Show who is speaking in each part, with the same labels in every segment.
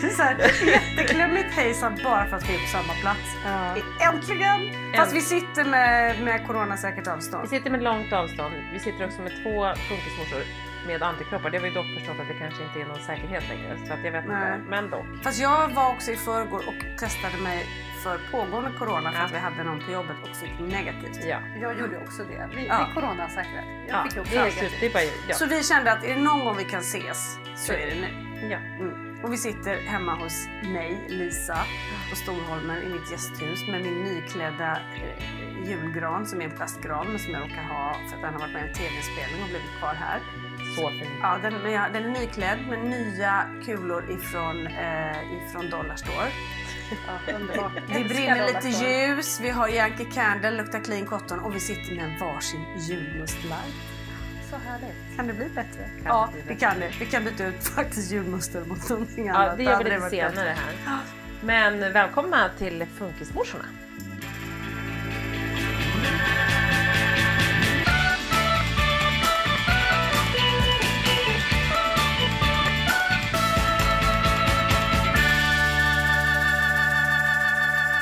Speaker 1: Det är så här jätteklämmigt hejsan bara för att vi är på samma plats. Äntligen! Fast vi sitter med, med coronasäkert
Speaker 2: Vi
Speaker 1: avstånd.
Speaker 2: sitter med långt avstånd. Vi sitter också med två funkismorsor med antikroppar. Det har vi dock förstått att det kanske inte är någon säkerhet längre. Så att jag vet
Speaker 1: Nej.
Speaker 2: inte. Men dock.
Speaker 1: Fast jag var också i förrgår och testade mig för pågående corona för
Speaker 2: Ja.
Speaker 1: att vi hade någon på jobbet och fick negativt.
Speaker 2: Ja.
Speaker 3: Jag gjorde också det. Vi,
Speaker 1: Ja.
Speaker 3: vi coronasäkrade. Jag
Speaker 2: ja
Speaker 3: fick också
Speaker 2: det, är
Speaker 3: negativt.
Speaker 2: ja.
Speaker 1: Så vi kände att är det någon gång vi kan ses så är det nu.
Speaker 2: Ja.
Speaker 1: Mm. Och vi sitter hemma hos mig, Lisa, på Storholmen i mitt gästhus med min nyklädda eh, julgran som är en plastgran men som jag råkar ha för att den har varit med i en tv-spelning och blivit kvar här.
Speaker 2: Så fint.
Speaker 1: Ja, den, den är nyklädd med nya kulor ifrån, eh, ifrån Dollarstore.
Speaker 3: Ja, underbart.
Speaker 1: Det brinner lite ljus, vi har Yankee Candle, luktar clean cotton och vi sitter med varsin julmustlight.
Speaker 3: Så härligt.
Speaker 1: Kan det bli bättre?
Speaker 2: Kan
Speaker 1: ja,
Speaker 2: det bli
Speaker 1: det
Speaker 2: bättre.
Speaker 1: kan det. Vi kan byta ut faktiskt julmuster mot någonting annat.
Speaker 2: Ja, det gör vi lite senare
Speaker 1: bättre.
Speaker 2: här. Men välkomna till Funkismorsorna.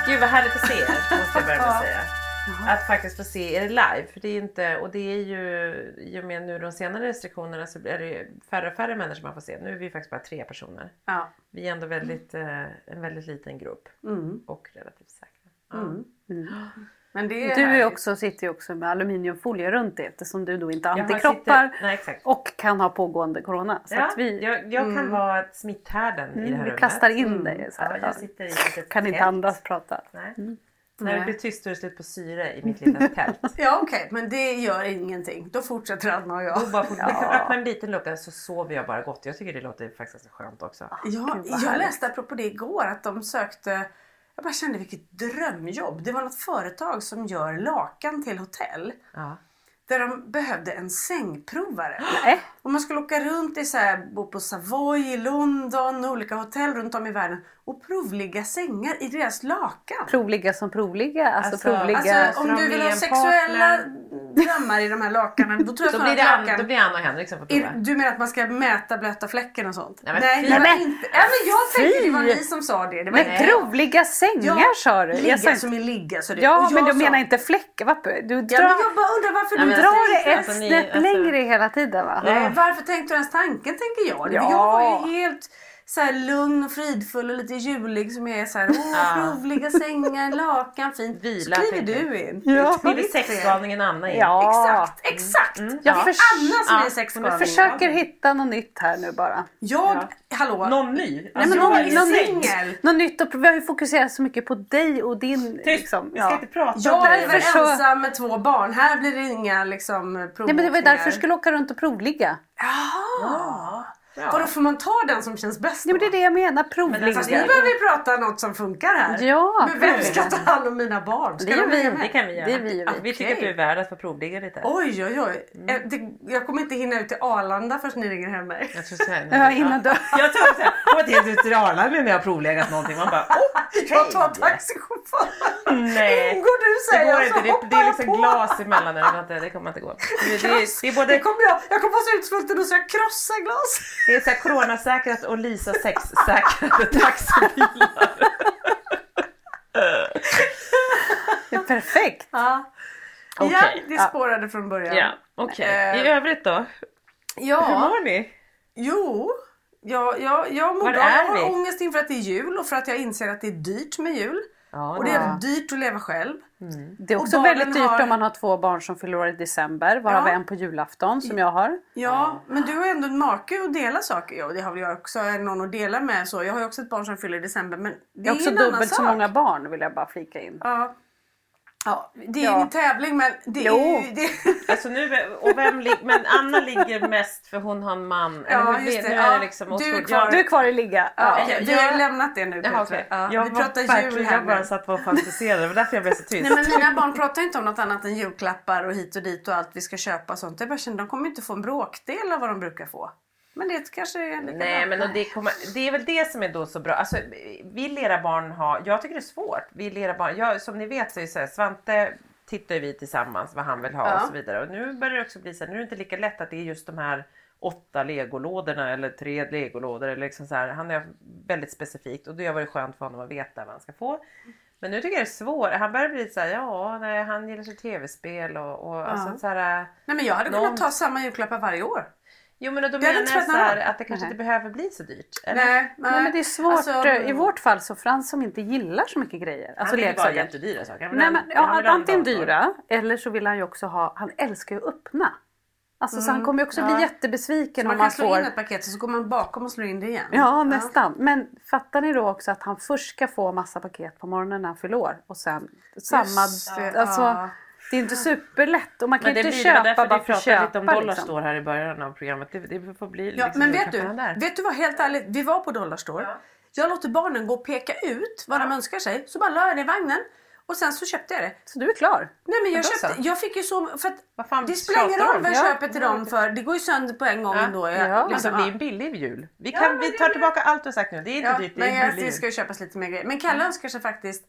Speaker 2: Gud vad härligt att se er, måste jag börja med att säga. Att faktiskt få se er live. För det är inte, och det är ju, i och med nu de senare restriktionerna så är det ju färre och färre människor man får se. Nu är vi faktiskt bara tre personer.
Speaker 1: Ja.
Speaker 2: Vi är ändå väldigt, eh, en väldigt liten grupp
Speaker 1: Mm.
Speaker 2: och relativt säkra. Ja.
Speaker 1: Men det är
Speaker 3: Du är också, sitter ju också med aluminiumfolie runt det eftersom du då inte har antikroppar
Speaker 2: sitter- nej,
Speaker 3: och kan ha pågående corona. Så
Speaker 2: Ja,
Speaker 3: att vi
Speaker 2: jag, jag kan vara ett smitthärden i det här
Speaker 3: mm, vi
Speaker 2: rummet.
Speaker 3: kastar in dig. Så
Speaker 2: Ja,
Speaker 3: här,
Speaker 2: jag sitter i
Speaker 3: kan inte andas prata.
Speaker 2: Nej. När det blir tyst och det slut på syre i mitt lilla tält.
Speaker 1: Ja okej, men det gör ingenting. Då fortsätter Alma och jag.
Speaker 2: Då bara Vi kan öppna en liten lucka så sover jag bara gott. Jag tycker det låter faktiskt skönt också.
Speaker 1: Ja,
Speaker 3: Gud, vad
Speaker 1: jag läste apropå det igår att de sökte jag bara kände vilket drömjobb. Det var något företag som gör lakan till hotell.
Speaker 2: Ja.
Speaker 1: Där de behövde en sängprovare.
Speaker 3: Nej.
Speaker 1: Och man skulle åka runt i så här, bo på Savoy i London, olika hotell runt om i världen och provligga sängar i deras lakan.
Speaker 3: Provligga som provligga. Alltså,
Speaker 2: Alltså,
Speaker 3: provligga.
Speaker 1: Alltså
Speaker 2: Så
Speaker 1: om du vill ha sexuella drömmar i de här lakanen då tror jag
Speaker 2: Då, blir
Speaker 1: att
Speaker 2: det
Speaker 1: lakan...
Speaker 2: då blir Anna och Henrik som får prova.
Speaker 1: Är- Du menar att man ska mäta blöta fläcken och sånt?
Speaker 2: Nej, men
Speaker 1: Nej,
Speaker 3: Nej, men-
Speaker 1: inte... Ja, men jag tänkte det var ni som sa det. det var
Speaker 3: Men
Speaker 1: jag.
Speaker 3: provligga sängar sa du.
Speaker 1: Ligga
Speaker 3: Jag sa
Speaker 1: som i ligga. Så det,
Speaker 3: Ja
Speaker 1: och
Speaker 3: men du
Speaker 1: sa-
Speaker 3: menar inte fläckar? Du
Speaker 1: Ja,
Speaker 3: drar,
Speaker 1: men jag bara undrar varför
Speaker 2: Nej,
Speaker 1: du
Speaker 3: drar det ett
Speaker 2: alltså,
Speaker 3: snäpp
Speaker 2: alltså-
Speaker 3: längre hela tiden va?
Speaker 1: Nej, varför tänkte du ens tanken tänker jag?
Speaker 3: Ja.
Speaker 1: Jag var ju helt... så här lugn och fridfull och lite julig som är så här, åh, roliga sängar, lakan, fint.
Speaker 2: Vila,
Speaker 1: så kliver du in.
Speaker 3: Ja.
Speaker 2: Det är sexgalningen Anna in.
Speaker 3: Ja.
Speaker 1: Exakt, exakt!
Speaker 3: Jag
Speaker 1: Det är
Speaker 3: förs-
Speaker 1: Anna som
Speaker 2: Ja,
Speaker 1: är sexgalning.
Speaker 3: Jag försöker hitta något nytt här nu bara.
Speaker 1: Jag, hallå?
Speaker 2: Någon ny?
Speaker 3: Nej,
Speaker 2: Alltså,
Speaker 3: men
Speaker 1: jag
Speaker 3: någon,
Speaker 1: är
Speaker 3: någon
Speaker 1: singel.
Speaker 3: Något nytt och vi har ju fokuserat så mycket på dig och din...
Speaker 2: Tyst!
Speaker 3: Liksom,
Speaker 2: Vi ska
Speaker 3: ja.
Speaker 2: inte prata
Speaker 1: Jag
Speaker 2: om
Speaker 1: är väl
Speaker 3: Därför så-
Speaker 1: ensam med två barn. Här blir det inga liksom
Speaker 3: Nej, men det var därför du skulle åka runt och provligga.
Speaker 1: Jaha!
Speaker 2: Ja.
Speaker 1: Vadå, får man ta den som känns bäst
Speaker 3: Nej, men det är det jag menar,
Speaker 1: Fast nu börjar vi prata något som funkar här.
Speaker 3: Ja,
Speaker 1: men vem ska ta hand om mina barn? Ska
Speaker 3: Det
Speaker 1: de
Speaker 3: vi.
Speaker 2: Det kan vi göra.
Speaker 3: Det vi gör vi.
Speaker 2: Vi tycker att du är värd att få provligga lite.
Speaker 1: Oj, oj, oj. Eh, Det, jag kommer inte hinna ut till Arlanda förrän ni ringer hem mig.
Speaker 2: Jag tror så här,
Speaker 3: Ja, innan du...
Speaker 2: Jag tror såhär, kommer inte ut till Arlanda när jag har provlegat någonting. Man bara, åh,
Speaker 1: Jag tar taxichauffören.
Speaker 2: nej.
Speaker 1: Ingår du
Speaker 2: Det
Speaker 1: säger
Speaker 2: går
Speaker 1: jag
Speaker 2: inte,
Speaker 1: så
Speaker 2: det, det är liksom
Speaker 1: på.
Speaker 2: glas emellan. Det, kommer inte, det kommer inte gå. Det, det, det, är
Speaker 1: Det kommer jag. Jag kommer vara så utsvulten och så jag krossar glas.
Speaker 2: Det är så här coronasäkrat och Lisa sexsäkrade taxibilar.
Speaker 3: Det är perfekt.
Speaker 1: Ja.
Speaker 2: Okej.
Speaker 1: Ja, det
Speaker 3: Ja.
Speaker 1: spårade från början.
Speaker 2: Ja, okej.
Speaker 1: Eh,
Speaker 2: I övrigt då? Hur
Speaker 1: Ja,
Speaker 2: mår ni?
Speaker 1: jo. Jag, jag, jag mår
Speaker 2: Var
Speaker 1: bra. Jag har ångest inför att det är jul och för att jag inser att det är dyrt med jul.
Speaker 2: Ja,
Speaker 1: Och det är dyrt att leva själv.
Speaker 3: Det är också väldigt dyrt
Speaker 1: har-
Speaker 3: om man har två barn som fyller år i december, varav
Speaker 1: Ja.
Speaker 3: en på julafton som jag har.
Speaker 1: Ja, men du har ändå en make att dela saker. Ja, det har väl jag också. Har någon att dela med. Så jag har ju också ett barn som fyller i december. Men det
Speaker 3: Jag har också
Speaker 1: en annan
Speaker 3: dubbelt så många barn vill jag bara flika in.
Speaker 1: Ja. Ja, det är
Speaker 3: Ja.
Speaker 1: ingen tävling men det är
Speaker 3: Jo.
Speaker 1: ju... Det...
Speaker 2: Alltså nu, och vem men Anna ligger mest för hon har en man.
Speaker 1: Ja,
Speaker 2: Eller hur-
Speaker 1: just det.
Speaker 2: Nu
Speaker 1: Ja,
Speaker 2: är det liksom,
Speaker 1: du är kvar.
Speaker 2: jag-
Speaker 3: Du är kvar i ligga.
Speaker 1: Ja,
Speaker 3: Ja.
Speaker 1: okej, vi
Speaker 2: jag-
Speaker 1: har ju lämnat det nu Petra.
Speaker 2: okej.
Speaker 1: Ja,
Speaker 2: jag
Speaker 1: vi
Speaker 2: var
Speaker 1: pratar jul här
Speaker 2: Jag bara satt och fantiserade. Det var därför jag blev så tyst.
Speaker 1: Nej men mina barn pratar inte om något annat än julklappar och hit och dit och allt vi ska köpa och sånt. Jag bara känner de kommer inte få en bråkdel av vad de brukar få. Men det kanske är lika
Speaker 2: Nej
Speaker 1: bra.
Speaker 2: men det, kommer, det är väl det som är då så bra. Alltså, vill era barn ha, jag tycker det är svårt. Vill era barn, jag, som ni vet så är det så här, Svante tittar vi tillsammans vad han vill ha
Speaker 1: Ja.
Speaker 2: och så vidare. Och nu börjar det också bli så här, nu är det inte lika lätt att det är just de här åtta legolådorna eller tre legolådor. Eller liksom så här, han är väldigt specifikt och det har varit skönt för honom att veta vad han ska få. Men nu tycker jag det är svårt. Han börjar bli så här, ja nej, han gillar sig tv-spel och, och alltså så här,
Speaker 1: Nej men jag hade
Speaker 2: Någon-
Speaker 1: kunnat ta samma julklappar varje år.
Speaker 2: Jo men då menar
Speaker 1: inte
Speaker 2: jag så här, att det kanske
Speaker 3: Nej.
Speaker 2: inte behöver bli så dyrt. eller?
Speaker 1: Nej,
Speaker 3: Nej, men det är svårt.
Speaker 1: Alltså,
Speaker 3: eh, I vårt fall så Frans som inte gillar så mycket grejer.
Speaker 2: Han
Speaker 3: Alltså
Speaker 2: vill ju bara
Speaker 3: leksaker.
Speaker 2: jättedyra saker.
Speaker 3: Nej, men,
Speaker 2: han
Speaker 3: ja,
Speaker 2: vill ha en
Speaker 3: antingen dyra eller så vill han ju också ha, han älskar ju att öppna. Alltså så han kommer ju också
Speaker 1: Mm. Ja.
Speaker 3: bli jättebesviken
Speaker 1: Man
Speaker 3: om
Speaker 1: kan
Speaker 3: han
Speaker 1: slå
Speaker 3: får...
Speaker 1: in ett paket och så går man bakom och slår in det igen.
Speaker 3: Ja nästan. Men fattar ni då också att han först ska få massa paket på morgonen när han fyller år och sen samma...
Speaker 1: Just
Speaker 3: Alltså,
Speaker 1: ja.
Speaker 3: Det är inte superlätt och man kan
Speaker 2: Men
Speaker 3: inte köpa bara för att
Speaker 2: pratade lite om
Speaker 3: köpa.
Speaker 2: Dollarstore
Speaker 3: Liksom.
Speaker 2: här i början av programmet. Det, det får bli
Speaker 1: Ja,
Speaker 2: liksom
Speaker 1: men vet du,
Speaker 2: där.
Speaker 1: vet du vad helt ärligt, vi var på Dollarstore. Jag låter barnen gå och peka ut vad de önskar sig. Så bara la jag det i vagnen och sen så köpte jag det.
Speaker 3: Så du är klar?
Speaker 1: Nej men jag köpte, jag fick ju så, för att
Speaker 2: Vad fan
Speaker 1: det spelar ingen roll vad jag
Speaker 3: Ja.
Speaker 1: köper till dem för det går ju sönder på en gång
Speaker 2: Ja.
Speaker 1: ändå.
Speaker 3: Ja.
Speaker 1: Jag,
Speaker 2: Alltså,
Speaker 1: liksom,
Speaker 2: det är
Speaker 1: ja.
Speaker 2: en billig jul. Vi,
Speaker 1: Ja,
Speaker 2: kan,
Speaker 1: men
Speaker 2: vi tar tillbaka allt du har sagt nu. Det är inte
Speaker 1: Ja,
Speaker 2: dyrt, det
Speaker 1: men
Speaker 2: är
Speaker 1: jag,
Speaker 2: billig
Speaker 1: det ska ju köpas lite mer grejer. Men Kalle önskar sig faktiskt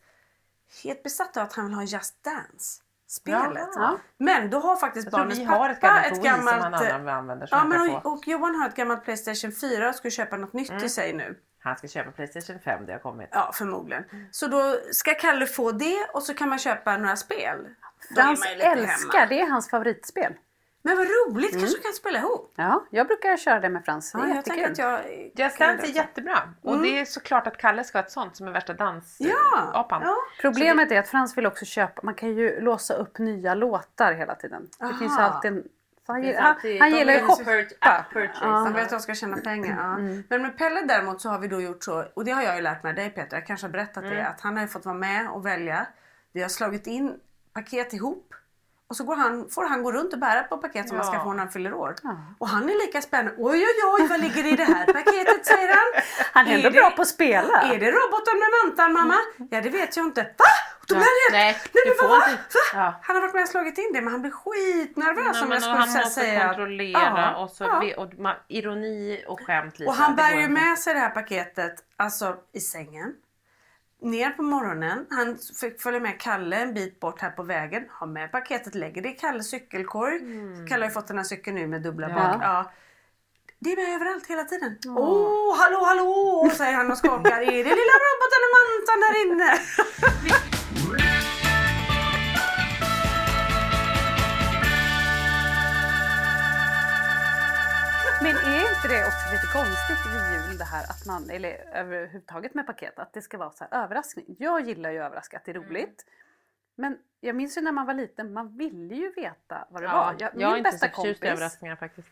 Speaker 1: helt besatt av att han vill ha Just Dance. Spelet.
Speaker 2: Ja.
Speaker 1: Men då har faktiskt
Speaker 2: Jag
Speaker 1: barnens
Speaker 2: vi har ett
Speaker 1: pappa
Speaker 2: gammalt Wii som han annan- använder som
Speaker 1: Ja, men och, och Johan har ett gammalt Playstation 4 och ska köpa något nytt
Speaker 2: Mm.
Speaker 1: till sig nu.
Speaker 2: Han ska köpa Playstation 5, det har kommit.
Speaker 1: Ja, förmodligen. Så då ska Kalle få det och så kan man köpa några spel. Då lite
Speaker 3: älskar,
Speaker 1: hemma.
Speaker 3: det är hans favoritspel.
Speaker 1: Men vad roligt,
Speaker 2: Mm.
Speaker 1: kanske vi kan spela ihop.
Speaker 3: Ja, jag brukar köra det med Frans. Det är
Speaker 1: Ja, jag
Speaker 3: jättekul.
Speaker 1: att jag...
Speaker 2: Just Dance är
Speaker 1: det.
Speaker 2: jättebra. Och det är såklart att Kalle ska ha ett sånt som är värsta
Speaker 1: Ja,
Speaker 2: dansapan.
Speaker 1: ja.
Speaker 3: Problemet är att Frans vill också köpa, man kan ju låsa upp nya låtar hela tiden. Det
Speaker 1: Aha.
Speaker 3: finns ju alltid en... Han,
Speaker 2: Det finns
Speaker 3: han, han gillar ju
Speaker 2: finns
Speaker 3: att shoppa.
Speaker 1: Han vet att de ska tjäna pengar. Ja. Men med Pelle däremot så har vi då gjort så, och det har jag ju lärt mig dig Peter, jag kanske har berättat det, att han har ju fått vara med och välja. Vi har slagit in paket ihop och så går han, får han gå runt och bära på paket som man ska
Speaker 2: Ja.
Speaker 1: få när han fyller år. Och han är lika spännande. Oj oj oj vad ligger i det här paketet säger han.
Speaker 3: Han är ändå
Speaker 1: det-
Speaker 3: bra på att spela.
Speaker 1: Är det roboten med mantan mamma? Ja det vet jag inte. Va? Då
Speaker 2: Ja,
Speaker 1: han
Speaker 2: nej, du
Speaker 1: men Va?
Speaker 2: ja.
Speaker 1: Han har varit med och slagit in det men han blir skitnervös
Speaker 2: Nej,
Speaker 1: om jag
Speaker 2: och
Speaker 1: skulle
Speaker 2: han
Speaker 1: säga.
Speaker 2: måste kontrollera
Speaker 1: Ja,
Speaker 2: och, så
Speaker 1: ja.
Speaker 2: och ma- ironi och skämt lite.
Speaker 1: Och han bär ju med sig det här paketet alltså i sängen. Ner på morgonen. Han fick följa med Kalle en bit bort här på vägen. Har med paketet, lägger det i Kalles cykelkorg. Kalle har ju fått den här cykeln nu med dubbla
Speaker 2: Ja.
Speaker 1: bak. Ja. Det är med överallt hela tiden. Åh, oh, hallå, hallå, säger han och skakar. Är det lilla roboten och mantan där inne?
Speaker 3: Men är inte det också lite konstigt här att man, eller överhuvudtaget med paket, att det ska vara så här överraskning. Jag gillar ju överraska, att det är
Speaker 2: Mm.
Speaker 3: roligt. Men jag minns ju när man var liten, man ville ju veta vad det
Speaker 2: Ja,
Speaker 3: var. Jag,
Speaker 2: jag är
Speaker 3: min
Speaker 2: inte
Speaker 3: bästa
Speaker 2: så förtjust i överraskningar faktiskt.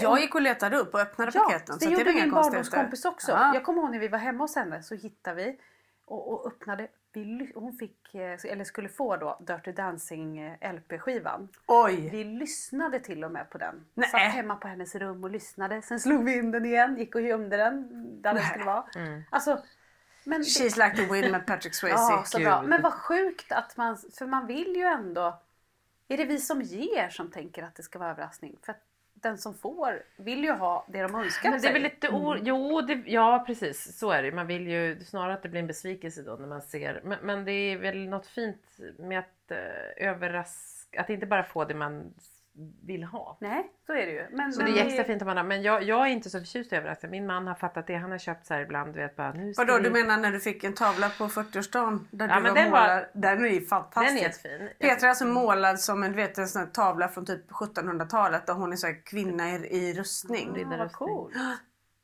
Speaker 1: Jag gick och letade upp och öppnade
Speaker 3: Ja,
Speaker 1: paketen.
Speaker 3: det
Speaker 1: så
Speaker 3: gjorde
Speaker 1: det var
Speaker 3: min barndomskompis också.
Speaker 1: Ja.
Speaker 3: Jag kommer ihåg när vi var hemma hos henne så hittade vi och, och öppnade. Vi, hon fick, eh, eller skulle få då Dirty Dancing eh, LP-skivan.
Speaker 1: Oj!
Speaker 3: Vi lyssnade till och med på den.
Speaker 1: Nej.
Speaker 3: Satt hemma på hennes rum och lyssnade. Sen slog vi in den igen, gick och gömde den där den skulle vara.
Speaker 2: Mm.
Speaker 3: Alltså, men det-
Speaker 1: She's like the wind med Patrick Swayze.
Speaker 3: Ja, så bra. Men vad sjukt att man, för man vill ju ändå, är det vi som ger som tänker att det ska vara överraskning? För den som får vill ju ha det de önskar
Speaker 2: Men det är väl lite o... Jo, det... ja precis så är det Man vill ju snarare att det blir en besvikelse då när man ser. Men, men det är väl något fint med att uh, överraska. Att inte bara få det man vill ha.
Speaker 3: Nej, så är det ju. Men,
Speaker 2: Så
Speaker 3: men
Speaker 2: det är extra fint om man har, men jag, jag är inte så förtjust i överraskningar. Min man har fattat det. Han har köpt så här ibland, du vet bara nu ska
Speaker 1: Vadå,
Speaker 2: vi...
Speaker 1: du menar när du fick en tavla på 40-årsdagen? Där
Speaker 2: Ja,
Speaker 1: du
Speaker 2: men
Speaker 1: var
Speaker 2: den var-
Speaker 1: målad. Den är ju
Speaker 2: Den
Speaker 1: fantastisk.
Speaker 2: är jättefin.
Speaker 1: Petra är alltså målad som en, du vet, en sån här tavla från typ 1700-talet där hon är så här kvinna i, i rustning.
Speaker 3: Ja, vad coolt.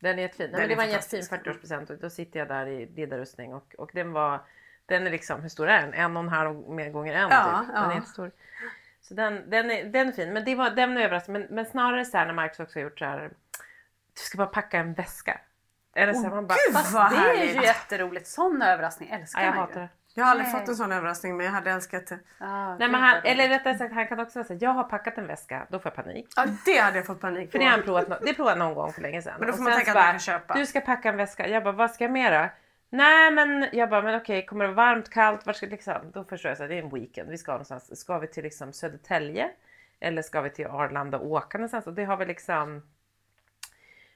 Speaker 2: Den är jättefin.
Speaker 1: Den
Speaker 2: men det var en jättefin
Speaker 1: fantastisk.
Speaker 2: 40-årspresent och då sitter jag där i riddarrustning och, och den var den är liksom, hur stor är den? En och en halv gånger en
Speaker 1: Ja,
Speaker 2: typ. Den
Speaker 1: ja.
Speaker 2: är jättestor. Så den, den, är, den är fin. Men det var den överraskade men, men snarare så här när Marcus också gjort så här. Du ska bara packa en väska. Eller så här, man bara,
Speaker 1: Gud
Speaker 2: fast
Speaker 1: vad
Speaker 3: Det är
Speaker 1: härligt!
Speaker 3: ju jätteroligt. Sån överraskning älskar
Speaker 2: ja, jag
Speaker 3: man ju.
Speaker 2: det.
Speaker 1: Jag har aldrig
Speaker 3: Nej.
Speaker 1: fått en sån överraskning men jag hade älskat det.
Speaker 3: Ah,
Speaker 2: Nej, men han, eller rättare sagt han kan också säga jag har packat en väska. Då får jag panik.
Speaker 1: Ja, det hade jag fått panik på.
Speaker 2: För det har han provat, det provade någon gång för länge sedan.
Speaker 1: Men då får man tänka att man kan köpa.
Speaker 2: Du ska packa en väska. Jag bara, vad ska jag då? Nej men jag bara, men okej kommer det vara varmt, kallt? Vart ska liksom? Då förstår jag så här, det är en weekend. Vi ska någonstans. Ska vi till liksom Södertälje? Eller ska vi till Arlanda och åka någonstans? Och det har vi liksom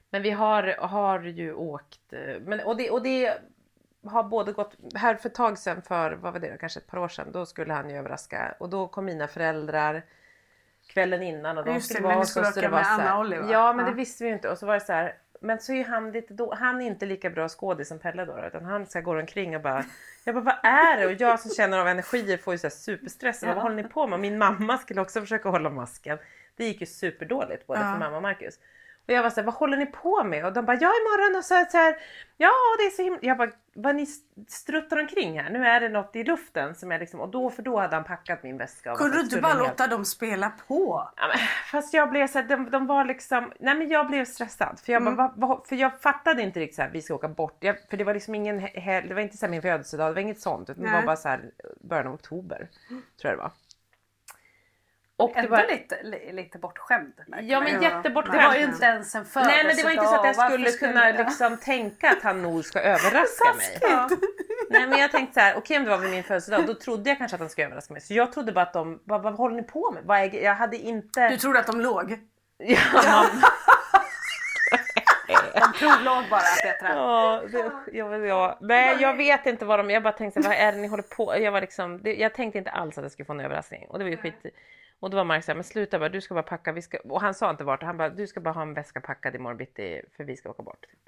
Speaker 2: men vi har, har ju åkt, eh, men, och, det, och det har både gått, här för ett tag sedan, för vad var det kanske ett par år sedan, då skulle han ju överraska och då kom mina föräldrar kvällen innan och de
Speaker 1: Just
Speaker 2: skulle vara hos
Speaker 1: skulle
Speaker 2: oss och
Speaker 1: åka
Speaker 2: det var
Speaker 1: med Anna och Olli, va?
Speaker 2: Ja men
Speaker 1: Ja.
Speaker 2: det visste vi ju inte och så var det så här men så är han lite då, han är inte lika bra skådis som Pelle då utan han ska gå omkring och bara jag bara vad är det? Och jag som känner av energier får ju så här superstress. Vad håller ni på med? Min mamma skulle också försöka hålla masken. Det gick ju superdåligt både
Speaker 1: Ja.
Speaker 2: för mamma och Marcus. Och jag var så här, vad håller ni på med? Och de bara, ja imorgon och så, så här, ja det är så himla... Jag bara, vad ni struttar omkring här? Nu är det något i luften som är liksom, och då, för då hade han packat min väska.
Speaker 1: Kunde du inte bara
Speaker 2: helt-
Speaker 1: låta dem spela på?
Speaker 2: Ja, men, fast jag blev så här, de, de var liksom, nej men jag blev stressad. För jag,
Speaker 1: Mm.
Speaker 2: bara, vad, vad, för jag fattade inte riktigt så här, vi ska åka bort. Jag, för det var liksom ingen, det var inte så här min födelsedag, det var inget sånt. Utan det var bara så här början av oktober. Tror jag det var. Och det
Speaker 3: Ändå
Speaker 2: var,
Speaker 3: lite, li- lite bortskämd.
Speaker 2: ja men jättebortskämd.
Speaker 3: Det var ju inte ens en födelsedag.
Speaker 2: Nej men det var inte så att jag skulle kunna
Speaker 3: jag-
Speaker 2: liksom tänka att han nog ska överraska mig. Ja. Nej men jag tänkte så här, okej om det var vid min födelsedag då trodde jag kanske att han skulle överraska mig. Så jag trodde bara att de, vad, vad håller ni på med? Jag hade inte...
Speaker 1: Du trodde att de låg?
Speaker 2: Ja, man,
Speaker 3: De provlåg bara Petra.
Speaker 2: Ja, det, ja, ja. Nej, jag vet inte vad de... Jag bara tänkte, vad är det ni håller på Jag var liksom, det, jag tänkte inte alls att jag skulle få en överraskning. Och det var ju skit. Och då var Mark såhär, men sluta bara, du ska bara packa. Vi ska, och han sa inte vart. Han bara, du ska bara ha en väska packad imorgon bitti för vi ska åka bort. Typ.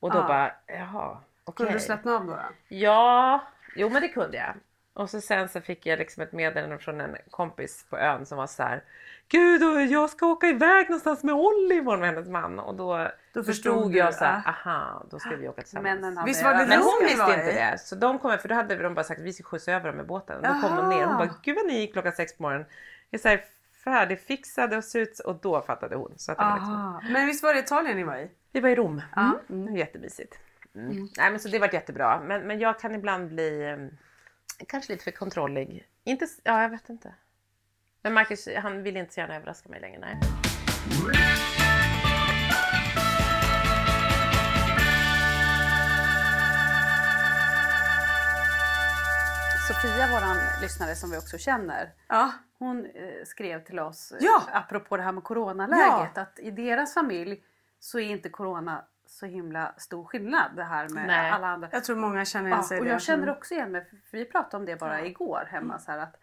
Speaker 2: Och då
Speaker 1: Ja.
Speaker 2: bara, jaha, okej.
Speaker 1: Kunde du slappna av då?
Speaker 2: Ja, jo men det kunde jag. Och så sen så fick jag liksom ett meddelande från en kompis på ön som var så här. Gud, och jag ska åka iväg någonstans med imorgon med hennes man. Och då,
Speaker 1: Då
Speaker 2: förstod
Speaker 1: förstod
Speaker 2: jag så här,
Speaker 1: ja.
Speaker 2: aha, då ska vi åka tillsammans.
Speaker 3: Männen
Speaker 1: Visst var det
Speaker 2: Men hon visste inte det. Så de kom, för då hade de bara sagt att vi ska skjutsa över dem med båten. Och då kom de ner och hon bara, gud vad ni gick klockan sex på morgonen. Jag så här, färdigfixade och ser ut och då fattade hon. Så att det var liksom,
Speaker 1: Aha. Men visst var det Italien ni var i?
Speaker 2: vi var i Rom.
Speaker 1: Ja.
Speaker 2: Mm. Var jättemysigt. Mm. Nej men så det var jättebra. Men, men jag kan ibland bli eh, kanske lite för kontrollig. Inte, ja jag vet inte. Men Marcus han vill inte så gärna överraska mig längre. Nej.
Speaker 3: Sofia, våran lyssnare som vi också känner.
Speaker 1: Ja.
Speaker 3: Hon eh, skrev till oss, eh,
Speaker 1: Ja.
Speaker 3: apropå det här med coronaläget, att i deras familj så är inte corona så himla stor skillnad det här med
Speaker 2: Nej.
Speaker 3: alla andra.
Speaker 1: Jag tror många känner igen
Speaker 3: Ja,
Speaker 1: sig i
Speaker 3: och
Speaker 1: det.
Speaker 3: jag känner
Speaker 1: Mm.
Speaker 3: också igen mig, för vi pratade om det bara igår hemma så här att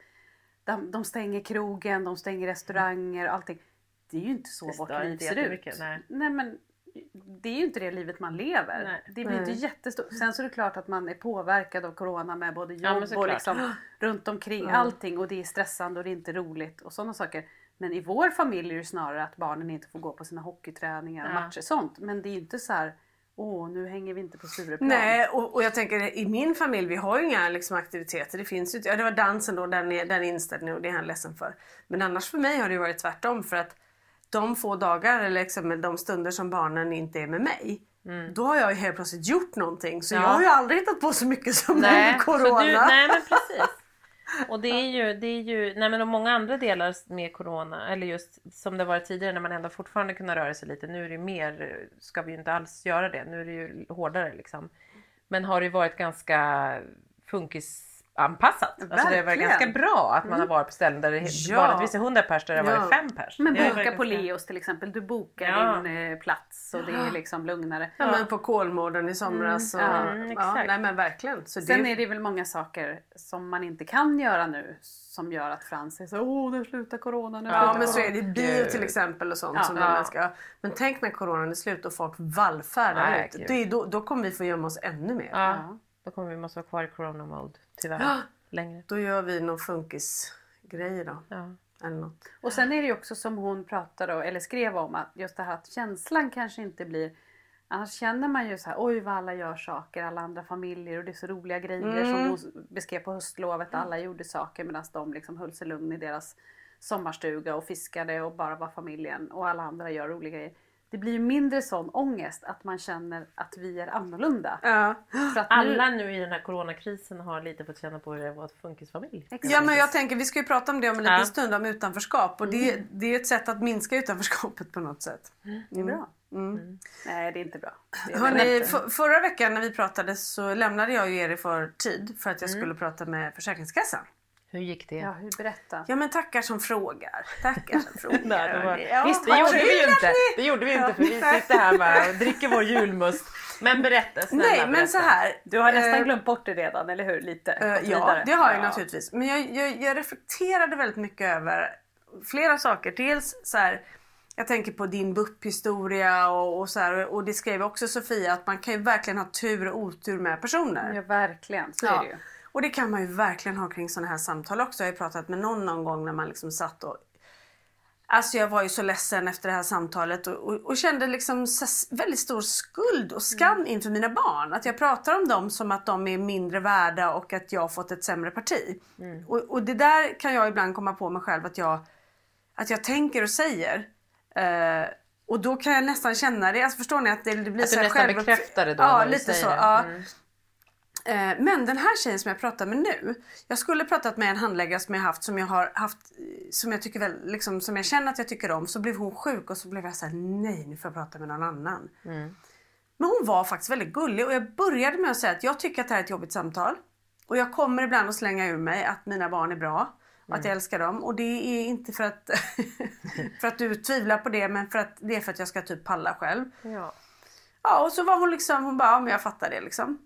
Speaker 3: de, de stänger krogen, de stänger restauranger och allting. Det är ju inte så vårt liv ser ut.
Speaker 2: jättemycket, nej.
Speaker 3: men det är ju inte det livet man lever.
Speaker 2: Nej.
Speaker 3: Det blir inte
Speaker 1: Nej.
Speaker 3: jättestort. Sen så är det klart att man är påverkad av corona med både
Speaker 2: Ja,
Speaker 3: jobb och
Speaker 2: såklart.
Speaker 3: liksom runt omkring
Speaker 1: Mm.
Speaker 3: allting och det är stressande och det är inte roligt och sådana saker. Men i vår familj är det snarare att barnen inte får gå på sina hockeyträningar och
Speaker 2: Ja.
Speaker 3: matcher sånt. Men det är ju inte så här, åh nu hänger vi inte på Stureplan.
Speaker 1: Nej, och, och jag tänker i min familj, vi har ju inga liksom, aktiviteter. Det finns ju. Ja, det var dansen då, den den nu och det är han ledsen för. Men annars för mig har det varit tvärtom för att de få dagar eller liksom de stunder som barnen inte är med mig. Då har jag ju helt plötsligt gjort någonting. Så
Speaker 2: Mm. Ja.
Speaker 1: jag har ju aldrig hittat på så mycket som
Speaker 2: Nej, så
Speaker 1: corona.
Speaker 2: du, nej men precis. Och det är ju, det är ju, nej men och många andra delar med corona, eller just som det var tidigare när man ändå fortfarande kunde röra sig lite. Nu är det ju mer, ska vi ju inte alls göra det. Nu är det ju hårdare liksom. Men har det varit ganska funkis funkisanpassat. Alltså det
Speaker 1: Verkligen.
Speaker 2: ganska bra att man har varit på ställen där det
Speaker 1: Ja.
Speaker 2: vanligtvis är 100 pers, där det har
Speaker 1: Ja.
Speaker 2: varit 5 pers.
Speaker 3: Men
Speaker 2: ju
Speaker 3: boka på Leos till exempel. Du bokar
Speaker 2: Ja.
Speaker 3: din eh, plats och det är liksom lugnare.
Speaker 1: Ja, men på Kolmården i somras. och,
Speaker 2: mm,
Speaker 1: ja,
Speaker 2: exakt.
Speaker 1: nej men verkligen. Så
Speaker 3: Sen
Speaker 1: det,
Speaker 3: är det väl många saker som man inte kan göra nu som gör att Frans är så åh nu slutar corona, nu
Speaker 1: Ja
Speaker 3: slutar
Speaker 1: men så
Speaker 3: corona."
Speaker 1: är det i bio till exempel och sånt.
Speaker 3: Ja.
Speaker 1: som
Speaker 2: Ja.
Speaker 1: man ska. Men tänk när coronan är slut och folk vallfärdar ut. Det är, då, då kommer vi få gömma oss ännu mer.
Speaker 2: Ja, då kommer vi måste vara kvar i corona mode tyvärr. Längre.
Speaker 1: Då gör vi någon funkisgrej då.
Speaker 2: Ja.
Speaker 1: Eller något.
Speaker 3: Och sen är det ju också som hon pratade och, eller skrev om att just det här att känslan kanske inte blir Annars känner man ju så här, oj vad alla gör saker, alla andra familjer och det är så roliga grejer som hon beskrev på höstlovet. Alla gjorde saker medan de liksom höll sig lugn i deras sommarstuga och fiskade och bara var familjen och alla andra gör roliga grejer. Det blir ju mindre sån ångest att man känner att vi är annorlunda.
Speaker 1: Ja.
Speaker 3: För att nu-
Speaker 2: Alla nu i den här coronakrisen har lite fått känna på hur det är att funkisfamilj.
Speaker 3: Exakt.
Speaker 1: ja men jag tänker vi ska ju prata om det om en
Speaker 2: Ja.
Speaker 1: liten stund om utanförskap och det, det är ett sätt att minska utanförskapet på något sätt.
Speaker 3: Det är bra. Nej det är inte bra. Är
Speaker 1: Hörrni, för, förra veckan när vi pratade så lämnade jag ju er i för tid för att jag skulle prata med Försäkringskassan.
Speaker 2: Hur gick det?
Speaker 3: Ja, hur berätta.
Speaker 1: Ja men tackar som frågar. Tackar som frågar.
Speaker 2: Nej, det var...
Speaker 1: Ja,
Speaker 2: Visst, det gjorde vi ju inte. Det gjorde vi inte för vi sitter här bara och dricker vår julmust. Men berätta, snälla
Speaker 1: Nej men
Speaker 2: berätta.
Speaker 1: så här.
Speaker 3: Du har nästan
Speaker 1: eh,
Speaker 3: glömt bort det redan, eller hur? Lite. Gått
Speaker 1: ja, det har jag
Speaker 3: Ja.
Speaker 1: naturligtvis. Men jag, jag, jag reflekterade väldigt mycket över flera saker. Dels så här, jag tänker på din BUP-historia och, och så här, och det skrev också Sofia att man kan ju verkligen ha tur och otur med personer.
Speaker 3: Ja, verkligen. Så är det ju.
Speaker 1: Och det kan man ju verkligen ha kring sådana här samtal också. Jag har ju pratat med någon någon gång när man liksom satt och Alltså jag var ju så ledsen efter det här samtalet och, och, och kände liksom väldigt stor skuld och skam inför mina barn. Att jag pratar om dem som att de är mindre värda och att jag har fått ett sämre parti. Och, och det där kan jag ibland komma på mig själv att jag, att jag tänker och säger. Eh, och då kan jag nästan känna det. Alltså förstår ni att det, det blir
Speaker 2: Att
Speaker 1: så
Speaker 2: du
Speaker 1: här
Speaker 2: nästan
Speaker 1: själv-
Speaker 2: bekräftar det då
Speaker 1: Ja,
Speaker 2: du
Speaker 1: lite så. Ja.
Speaker 2: Mm.
Speaker 1: Eh, Men den här tjejen som jag pratar med nu. Jag skulle pratat med en handläggare som jag haft som jag har haft som jag tycker väl, liksom, som jag känner att jag tycker om. Så blev hon sjuk och så blev jag så här: nej nu får jag prata med någon annan. Men hon var faktiskt väldigt gullig och jag började med att säga att jag tycker att det här är ett jobbigt samtal. Och jag kommer ibland att slänga ur mig att mina barn är bra. Och att jag älskar dem. Och det är inte för att, för att du tvivlar på det men för att det är för att jag ska typ palla själv.
Speaker 2: Ja.
Speaker 1: Ja och så var hon liksom, hon bara, ja men jag fattar det liksom.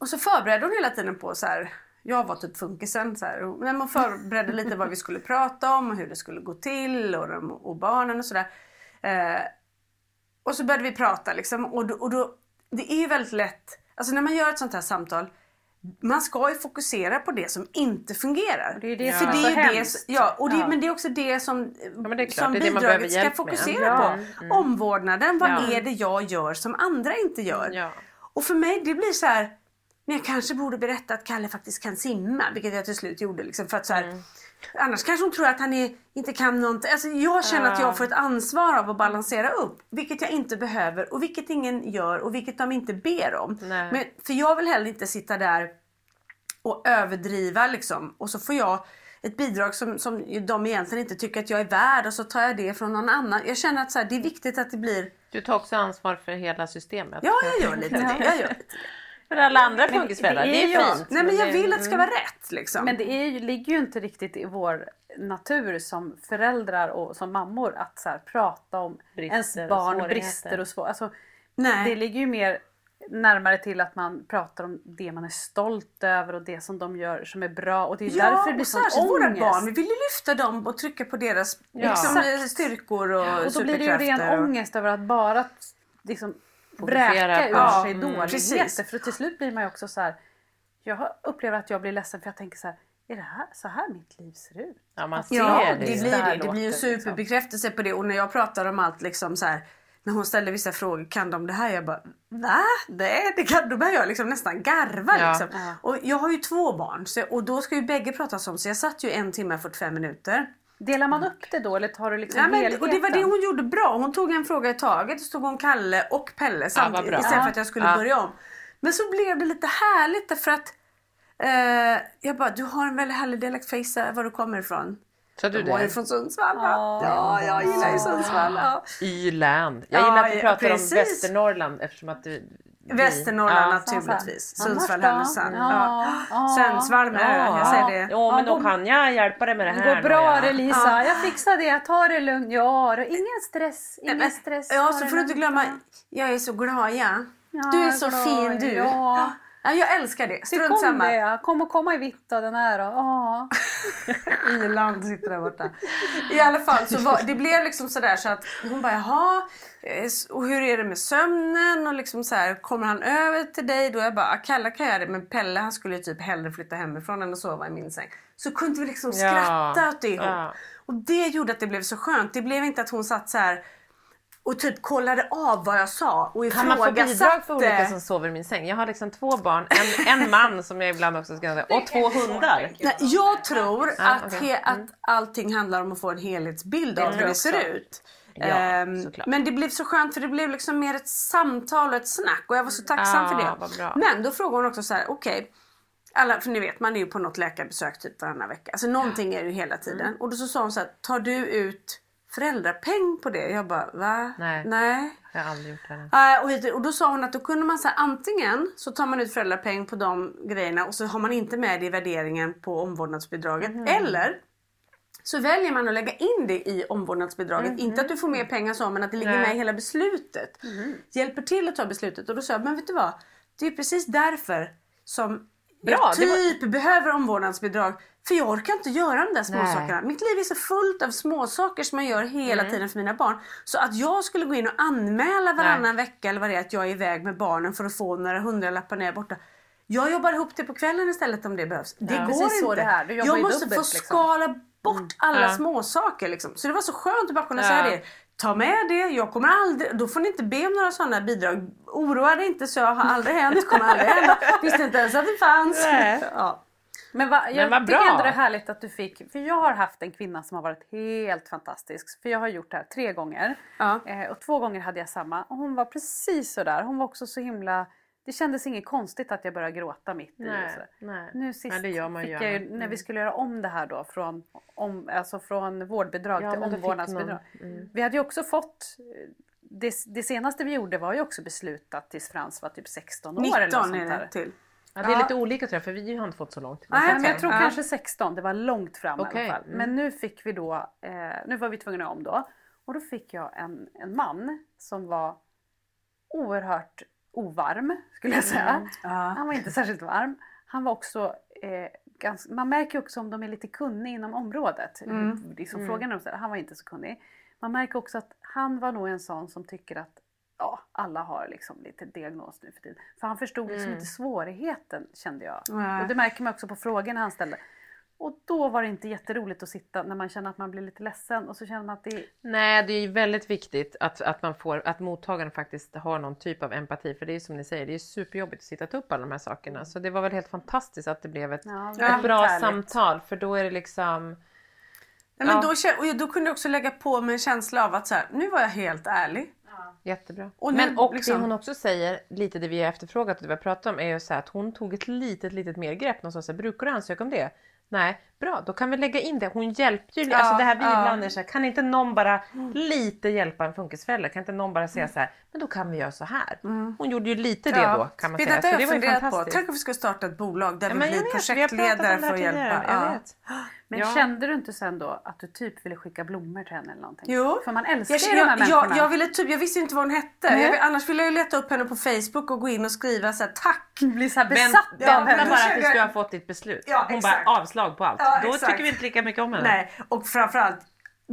Speaker 1: Och så förberedde hon hela tiden på så här. Jag var typ funkisen. Så här, men hon förberedde lite vad vi skulle prata om och hur det skulle gå till och, de, och barnen och sådär. Eh, och så började vi prata liksom. Och, då, och då, det är ju väldigt lätt, alltså när man gör ett sånt här samtal. Man ska ju fokusera på det som inte fungerar.
Speaker 3: det är det
Speaker 1: För
Speaker 3: som är
Speaker 1: det
Speaker 3: så
Speaker 1: är det,
Speaker 3: hemskt.
Speaker 1: ja, och det,
Speaker 3: Ja.
Speaker 1: men det är också det som,
Speaker 2: men det är
Speaker 1: som
Speaker 2: det är det man
Speaker 1: bidraget ska fokusera
Speaker 3: Ja.
Speaker 1: på. Omvårdnaden, vad
Speaker 3: Ja.
Speaker 1: är det jag gör som andra inte gör?
Speaker 2: Ja.
Speaker 1: Och för mig det blir så här. Men jag kanske borde berätta att Kalle faktiskt kan simma. Vilket jag till slut gjorde. Liksom, för att så här,
Speaker 2: Mm.
Speaker 1: Annars kanske hon tror att han är, inte kan någonting. Alltså, jag känner att jag får ett ansvar av att balansera upp. Vilket jag inte behöver och vilket ingen gör och vilket de inte ber om.
Speaker 2: Nej.
Speaker 1: Men, för jag vill heller inte sitta där och överdriva liksom. Och så får jag ett bidrag som, som de egentligen inte tycker att jag är värd och så tar jag det från någon annan. Jag känner att så här, det är viktigt att det blir...
Speaker 2: Du tar också ansvar för hela systemet.
Speaker 1: Ja, jag gör lite det. Jag gör lite det.
Speaker 2: För alla andra funkisföräldrar,
Speaker 3: det
Speaker 2: det
Speaker 3: är ju-
Speaker 2: fint.
Speaker 1: Nej men jag vill att det ska vara rätt liksom.
Speaker 3: Men det är ju, ligger ju inte riktigt i vår natur som föräldrar och som mammor att så här, prata om
Speaker 2: Brister
Speaker 3: ens
Speaker 2: och
Speaker 3: barn
Speaker 2: svårigheter.
Speaker 3: brister och svår. Alltså,
Speaker 1: Nej.
Speaker 3: Det ligger ju mer närmare till att man pratar om det man är stolt över och det som de gör som är bra och det är
Speaker 1: Ja,
Speaker 3: därför det blir
Speaker 1: och
Speaker 3: sån
Speaker 1: särskilt våra
Speaker 3: ångest.
Speaker 1: barn. Vi vill ju lyfta dem och trycka på deras
Speaker 2: Ja.
Speaker 1: liksom,
Speaker 3: Exakt.
Speaker 1: eh, styrkor och,
Speaker 3: Och då blir det ju ren
Speaker 1: och-
Speaker 3: ångest över att bara liksom Bräka ur sig
Speaker 2: Mm,
Speaker 3: dåligheter.
Speaker 1: precis.
Speaker 3: För till slut blir man ju också så här. Jag upplever att jag blir ledsen för jag tänker så här. är det här, så här mitt liv ser ut?
Speaker 2: Ja, man ser
Speaker 1: Ja,
Speaker 2: det.
Speaker 1: det blir
Speaker 3: Där
Speaker 1: det. Det blir ju
Speaker 3: det, liksom.
Speaker 1: superbekräftelse på det. Och när jag pratar om allt liksom så här. När hon ställde vissa frågor, kan de det här? Jag bara, va? Nej, det kan Då börjar jag liksom nästan garva.
Speaker 2: Ja.
Speaker 1: Liksom. Och jag har ju två barn så, och då ska ju bägge pratas om. Så jag satt ju en timme och 45 minuter.
Speaker 3: Delar man upp det då eller tar du liksom
Speaker 1: Ja, men,
Speaker 3: helheten?
Speaker 1: och det var det hon gjorde bra. Hon tog en fråga i taget. Så tog hon Kalle och Pelle samtidigt
Speaker 2: bra.
Speaker 1: istället för
Speaker 3: Ja.
Speaker 1: att jag skulle
Speaker 2: Ja.
Speaker 1: börja om. Men så blev det lite härligt därför att eh, jag bara, du har en väldigt härlig dialekt. Fejsa var du kommer ifrån.
Speaker 2: Sa du
Speaker 1: Jag
Speaker 2: det?
Speaker 1: från Sundsvall.
Speaker 3: Ja.
Speaker 1: Ja, ja jag gillar ju Sundsvall. Ja.
Speaker 2: Y-land. Jag
Speaker 1: Ja,
Speaker 2: gillar att du
Speaker 1: ja,
Speaker 2: pratar
Speaker 1: precis.
Speaker 2: om Västernorrland eftersom att du...
Speaker 1: Västernorrland
Speaker 2: Ja.
Speaker 1: naturligtvis. Sundsvall? Härnösand.
Speaker 3: Ja.
Speaker 1: Ja. Sundsvall med ö, jag säger det.
Speaker 2: Jo, men
Speaker 3: Ja,
Speaker 2: då kan jag hjälpa dig med det
Speaker 3: Det
Speaker 2: här.
Speaker 3: går bra det Lisa, jag fixar det, ta det lugnt. Ja, ingen stress, ingen
Speaker 1: Men-
Speaker 3: stress.
Speaker 1: Ja, så
Speaker 3: det
Speaker 1: får du inte glömma, jag är så glad ja.
Speaker 3: Ja,
Speaker 1: Du är så
Speaker 3: glad,
Speaker 1: fin du.
Speaker 3: Ja.
Speaker 1: Ja, jag älskar det. Strunt
Speaker 3: kom
Speaker 1: samma.
Speaker 3: det ja. Kom och komma i vitt och den här då. Ja.
Speaker 1: Irland sitter där borta. I alla fall så var, det blev liksom sådär så att hon bara jaha eh, och hur är det med sömnen och liksom så här kommer han över till dig då jag bara "Ah, Kalle kan göra det men Pelle han skulle ju typ hellre flytta hemifrån än att sova i min säng. Så kunde vi liksom
Speaker 2: Ja.
Speaker 1: skratta åt det ihop.
Speaker 2: Ja.
Speaker 1: Och det gjorde att det blev så skönt. Det blev inte att hon satt så här och typ kollade av vad jag sa och
Speaker 2: Kan man få bidrag för
Speaker 1: ifrågasatte.
Speaker 2: olika som sover i min säng? Jag har liksom två barn, en, en man som jag ibland också ska säga och två hundar.
Speaker 1: Nej, jag tror
Speaker 2: Ja,
Speaker 1: att,
Speaker 2: okej.
Speaker 1: he, att allting handlar om att få en helhetsbild av hur det ser
Speaker 3: också.
Speaker 1: ut.
Speaker 2: Ja,
Speaker 1: Ehm, men det blev så skönt för det blev liksom mer ett samtal och ett snack och jag var så tacksam
Speaker 2: Ja,
Speaker 1: för det.
Speaker 2: vad bra.
Speaker 1: Men då frågade hon också så här, okej. alla, för ni vet man är ju på något läkarbesök typ varannan vecka. Alltså någonting är det ju hela tiden.
Speaker 2: Mm.
Speaker 1: Och då så sa hon så här, tar du ut föräldrapeng på det? Jag bara, va?
Speaker 2: Nej.
Speaker 1: Nej.
Speaker 2: Jag har aldrig gjort det.
Speaker 1: och, då sa hon att då kunde man säga antingen så tar man ut föräldrapeng på de grejerna och så har man inte med det i värderingen på omvårdnadsbidraget. Eller så väljer man att lägga in det i omvårdnadsbidraget. Inte att du får mer pengar så men att det ligger
Speaker 2: Nej.
Speaker 1: med i hela beslutet. Hjälper till att ta beslutet. Och då sa jag, men vet du vad? Det är precis därför som
Speaker 2: Bra,
Speaker 1: jag
Speaker 2: det var-
Speaker 1: typ behöver omvårdnadsbidrag. För jag orkar inte göra de där små
Speaker 2: Nej.
Speaker 1: sakerna. Mitt liv är så fullt av småsaker som jag gör hela
Speaker 2: Mm.
Speaker 1: tiden för mina barn. Så att jag skulle gå in och anmäla varannan vecka eller vad det är att jag är iväg med barnen för att få några hundralappar när jag är borta. Jag jobbar ihop det på kvällen istället om det behövs. Det
Speaker 2: Ja.
Speaker 1: går inte.
Speaker 3: så det
Speaker 1: jag måste
Speaker 3: dubbelt,
Speaker 1: få
Speaker 3: liksom.
Speaker 1: skala bort alla
Speaker 2: Ja.
Speaker 1: små saker liksom. Så det var så skönt att bara kunna
Speaker 2: Ja.
Speaker 1: säga det. Ta med det, jag kommer aldrig, då får ni inte be om några sådana bidrag. Oroa dig inte så jag har aldrig hänt, kommer aldrig hända. Visste inte ens att det fanns. Ja.
Speaker 3: Men, va, jag
Speaker 2: Men
Speaker 3: tycker ändå det är härligt att du fick, för jag har haft en kvinna som har varit helt fantastisk. För jag har gjort det här tre gånger.
Speaker 1: Ja.
Speaker 3: Eh, och två gånger hade jag samma. Och hon var precis sådär. Hon var också så himla... Det kändes inget konstigt att jag började gråta mitt i. och
Speaker 2: Nej,
Speaker 3: sådär.
Speaker 2: nej.
Speaker 3: Nu sist
Speaker 2: det gör man
Speaker 3: fick jag ju, när
Speaker 2: Mm.
Speaker 3: vi skulle göra om det här då från, om, alltså från vårdbidrag
Speaker 2: Ja,
Speaker 3: till omvårdnadsbidrag.
Speaker 2: mm.
Speaker 3: Vi hade ju också fått det, det senaste vi gjorde var ju också beslutat tills Frans var typ 16 år eller något
Speaker 1: 19
Speaker 3: sånt
Speaker 1: är det
Speaker 3: där.
Speaker 1: till.
Speaker 2: Ja, det är
Speaker 3: Ja.
Speaker 2: lite olika tror jag för vi har inte fått så långt.
Speaker 1: Nej,
Speaker 3: Nej, men jag tror
Speaker 1: Ja.
Speaker 3: kanske 16, det var långt fram i
Speaker 2: Okej,
Speaker 3: alla fall.
Speaker 2: mm.
Speaker 3: Men nu fick vi då, eh, nu var vi tvungna om då. Och då fick jag en, en man som var oerhört ovarm skulle jag säga.
Speaker 2: Mm.
Speaker 3: Han var inte särskilt varm. Han var också, eh, ganska, man märker också om de är lite kunniga inom området.
Speaker 1: Mm.
Speaker 3: Liksom frågan är, så här, han var inte så kunnig. Man märker också att han var nog en sån som tycker att ja, alla har liksom lite diagnos nu för tiden. För han förstod liksom
Speaker 2: Mm.
Speaker 3: inte svårigheten kände jag.
Speaker 1: Nej.
Speaker 3: Och det märker man också på frågorna han ställde. Och då var det inte jätteroligt att sitta när man känner att man blir lite ledsen och så känner man att det är...
Speaker 2: Nej, det är ju väldigt viktigt att, att, man får, att mottagaren faktiskt har någon typ av empati. För det är ju som ni säger, det är superjobbigt att sitta upp alla de här sakerna. Så det var väl helt fantastiskt att det blev ett,
Speaker 3: Ja,
Speaker 2: ett bra
Speaker 3: härligt.
Speaker 2: samtal. För då är det liksom...
Speaker 1: Nej, men
Speaker 2: Ja.
Speaker 1: då, och då kunde jag också lägga på mig en känsla av att så här, nu var jag helt ärlig.
Speaker 2: Jättebra.
Speaker 1: Och nu,
Speaker 2: Men och
Speaker 1: liksom-
Speaker 2: det hon också säger, lite det vi har efterfrågat och det vi har pratat om, är ju så här att hon tog ett litet, litet mer grepp. Någon sa så här, brukar du ansöka om det? Nej, bra, då kan vi lägga in det. Hon hjälpte ju,
Speaker 1: Ja,
Speaker 2: alltså det här vi
Speaker 1: ja.
Speaker 2: ibland är så här, kan inte någon bara lite hjälpa en funkisförälder? Kan inte någon bara säga så här, men då kan vi göra så här. Hon gjorde ju lite det då kan man
Speaker 1: Vet
Speaker 2: säga.
Speaker 1: du, det
Speaker 2: var ju
Speaker 1: funderat på.
Speaker 2: fantastiskt.
Speaker 1: Tänk om vi ska starta ett bolag där
Speaker 2: Ja,
Speaker 1: vi blir
Speaker 2: vet, vi
Speaker 1: projektledare
Speaker 2: det
Speaker 1: för att hjälpa.
Speaker 2: Jag
Speaker 1: Ja.
Speaker 2: vet.
Speaker 3: Men
Speaker 2: Ja.
Speaker 3: kände du inte sen då att du typ ville skicka blommor till henne eller någonting?
Speaker 1: Jo.
Speaker 3: För man älskar
Speaker 1: Jag,
Speaker 3: ju de här
Speaker 1: jag,
Speaker 3: människorna.
Speaker 1: jag, ville typ, jag visste inte vad hon hette.
Speaker 3: Nej.
Speaker 1: Jag, annars ville jag ju leta upp henne på Facebook och gå in och skriva så här, tack.
Speaker 3: blir så här besatt
Speaker 1: Ja,
Speaker 3: av henne.
Speaker 2: bara tills du har fått ditt beslut.
Speaker 1: Ja,
Speaker 2: Hon
Speaker 1: exakt.
Speaker 2: bara avslag på allt.
Speaker 1: Ja,
Speaker 2: då
Speaker 1: exakt.
Speaker 2: tycker vi inte lika mycket om henne.
Speaker 1: Nej, och framförallt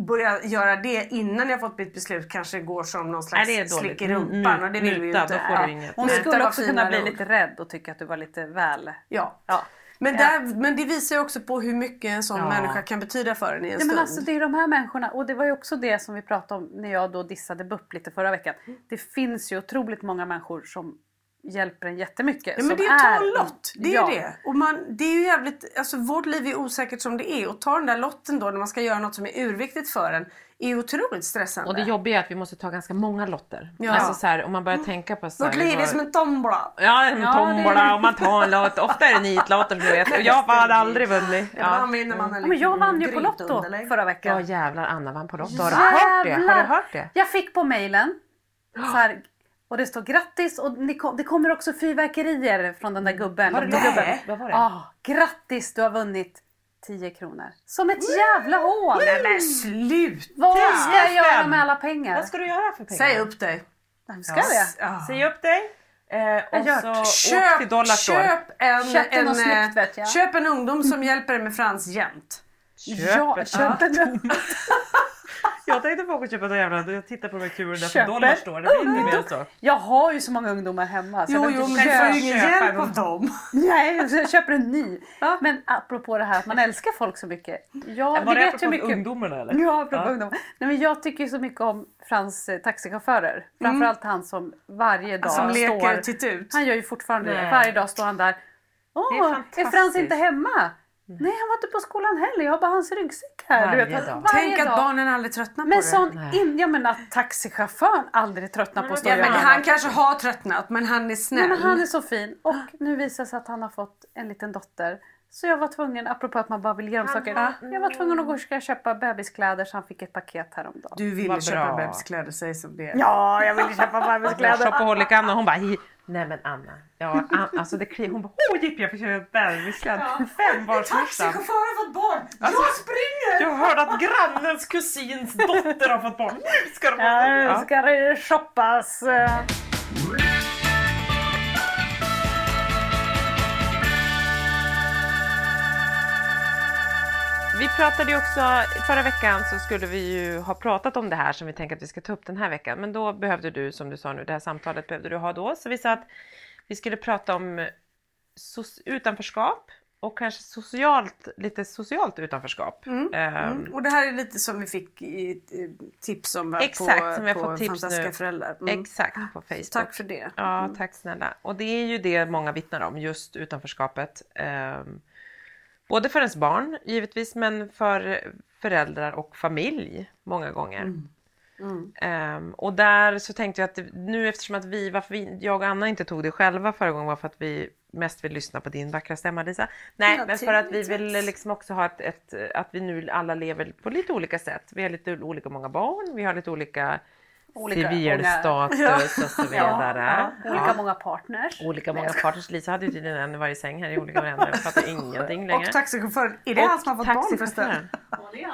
Speaker 1: börja göra det innan jag fått mitt beslut kanske går som någon slags
Speaker 2: Nej,
Speaker 1: slick i rumpan och det vill vi ju inte.
Speaker 2: då får du
Speaker 1: Ja.
Speaker 2: inget.
Speaker 3: Hon
Speaker 1: Nej.
Speaker 3: skulle också kunna bli
Speaker 1: ord.
Speaker 3: lite rädd och tycka att du var lite väl...
Speaker 1: Ja.
Speaker 3: Ja.
Speaker 1: Men, där, men det visar ju också på hur mycket en sån
Speaker 2: Ja.
Speaker 1: människa kan betyda för en i en
Speaker 3: Ja,
Speaker 1: stund.
Speaker 3: men alltså, det är de här människorna och det var ju också det som vi pratade om när jag då dissade BUP lite förra veckan. Det finns ju otroligt många människor som hjälper en jättemycket.
Speaker 1: Ja, men det är att ta en lott. Det är
Speaker 3: ja.
Speaker 1: ju det. Och man, det är ju jävligt, alltså vårt liv är osäkert som det är. Och ta den där lotten då när man ska göra något som är urviktigt för en är otroligt stressande.
Speaker 2: Och det jobbiga är att vi måste ta ganska många lotter.
Speaker 1: Ja.
Speaker 2: Alltså så här, om man börjar tänka på så här,
Speaker 1: Vårt liv är som en tombola.
Speaker 2: Ja, en
Speaker 3: Ja, det
Speaker 2: tombola
Speaker 3: är-
Speaker 2: och man tar en lott. Ofta är det nitlotter som du vet. Och jag hade aldrig vunnit.
Speaker 1: Ja.
Speaker 2: Ja.
Speaker 1: vinner man
Speaker 3: Ja, men jag vann ju på
Speaker 1: grymt
Speaker 3: Lotto
Speaker 1: underlägg.
Speaker 3: förra
Speaker 2: ja
Speaker 3: veckan.
Speaker 2: jävlar Anna vann på Lotto. Har du hört det? Har du hört det?
Speaker 3: Jag fick på så här, och det står grattis och det kommer också fyrverkerier från den där gubben.
Speaker 2: Var det det? Vad var det?
Speaker 3: Ja, grattis du har vunnit 10 kronor. Som ett jävla hån!
Speaker 1: Nej men sluta!
Speaker 3: Vad ska jag göra med alla pengar?
Speaker 2: Vad ska du göra för pengar?
Speaker 1: Säg upp dig.
Speaker 3: Ska jag det?
Speaker 1: Ja.
Speaker 2: Säg upp dig. Eh, och så
Speaker 3: det.
Speaker 2: åk
Speaker 1: Köp,
Speaker 2: till Dollarstore.
Speaker 1: köp en,
Speaker 3: Köpte
Speaker 1: en, eh,
Speaker 3: snyggt, vet jag.
Speaker 1: köp en ungdom som hjälper dig med Frans jämt.
Speaker 3: Ja, köp en
Speaker 2: Jag tänkte åka och köpa någon jävla... Jag tittar på de här kulorna på
Speaker 3: Köper
Speaker 2: Dollarstore. Det blir inte mer så.
Speaker 3: Jag har ju så många ungdomar hemma. Så
Speaker 1: Jo,
Speaker 3: jag
Speaker 1: jo, men
Speaker 3: inte
Speaker 1: du får
Speaker 3: köpa-
Speaker 1: ju ingen hjälp av dem.
Speaker 3: Nej, så jag köper en ny.
Speaker 1: Ja.
Speaker 3: Men apropå det här att man älskar folk så mycket. Ja,
Speaker 2: Var
Speaker 3: det vet jag mycket.
Speaker 2: ungdomarna eller?
Speaker 3: Ja, apropå
Speaker 2: Ja.
Speaker 3: ungdomar. Nej, men jag tycker så mycket om Frans eh, taxichaufförer. Framförallt han som varje dag
Speaker 1: Som leker
Speaker 3: står...
Speaker 1: titt ut.
Speaker 3: Han gör ju fortfarande det. Varje dag står han där. Åh,
Speaker 2: är
Speaker 3: är. Frans inte hemma? Nej, han var inte på skolan heller. Jag har bara hans ryggsäck här.
Speaker 2: Varje
Speaker 3: vet,
Speaker 2: dag.
Speaker 3: varje
Speaker 1: Tänk att
Speaker 3: dag.
Speaker 1: barnen aldrig tröttnar på
Speaker 3: Men
Speaker 1: det.
Speaker 3: sån
Speaker 2: Nej.
Speaker 3: in, ja, men att taxichauffören aldrig tröttnar på att stå
Speaker 1: Ja,
Speaker 3: och
Speaker 1: men han kanske har tröttnat men han är snäll.
Speaker 3: Nej, men han är så fin. Och nu visar det sig att han har fått en liten dotter. Så jag var tvungen, apropå att man bara vill ge dem saker. Jag var tvungen att gå och ska köpa bebiskläder så han fick ett paket häromdagen.
Speaker 1: Du ville köpa bebiskläder, säg som det.
Speaker 3: Ja, jag ville köpa bebiskläder.
Speaker 2: Shopaholic Anna hon bara. Nej men Anna. Ja, An- alltså det kri- Hon bara åh jippie jag får köpa bebisskläder. Fem var första.
Speaker 1: Taxichauffören har fått barn!
Speaker 2: Alltså,
Speaker 1: jag springer!
Speaker 2: Jag hörde att grannens kusins dotter har fått barn. Nu ska de
Speaker 3: Ja, nu
Speaker 2: ja.
Speaker 3: ska det shoppas.
Speaker 2: Vi pratade ju också, förra veckan så skulle vi ju ha pratat om det här som vi tänker att vi ska ta upp den här veckan. Men då behövde du, som du sa nu, det här samtalet behövde du ha då. Så vi sa att vi skulle prata om utanförskap och kanske socialt, lite socialt utanförskap. Ehm,
Speaker 1: Mm. Och det här är lite som vi fick i tips om
Speaker 2: Exakt,
Speaker 1: på,
Speaker 2: som har
Speaker 1: på
Speaker 2: fått tips
Speaker 1: Fantastiska
Speaker 2: nu.
Speaker 1: föräldrar. Mm.
Speaker 2: Exakt, på Facebook.
Speaker 1: Tack för det.
Speaker 2: Ja, tack snälla. Och det är ju det många vittnar om, just utanförskapet. Ehm, både för ens barn givetvis, men för föräldrar och familj många gånger. Ehm, och där så tänkte jag att nu eftersom att vi, varför vi, jag och Anna inte tog det själva förra gången var för att vi mest vill lyssna på din vackra stämma Lisa. Nej, men för att vi vill liksom också ha ett, ett, att vi nu alla lever på lite olika sätt. Vi har lite olika många barn, vi har lite olika,
Speaker 3: Olika
Speaker 2: civilstatus och så vidare.
Speaker 3: Ja, olika många partners.
Speaker 2: Olika många partners. Lisa hade ju tydligen en i varje säng här i olika varianter. Jag fattar ingenting längre.
Speaker 1: Och taxichauffören, är det han som har fått barn förresten?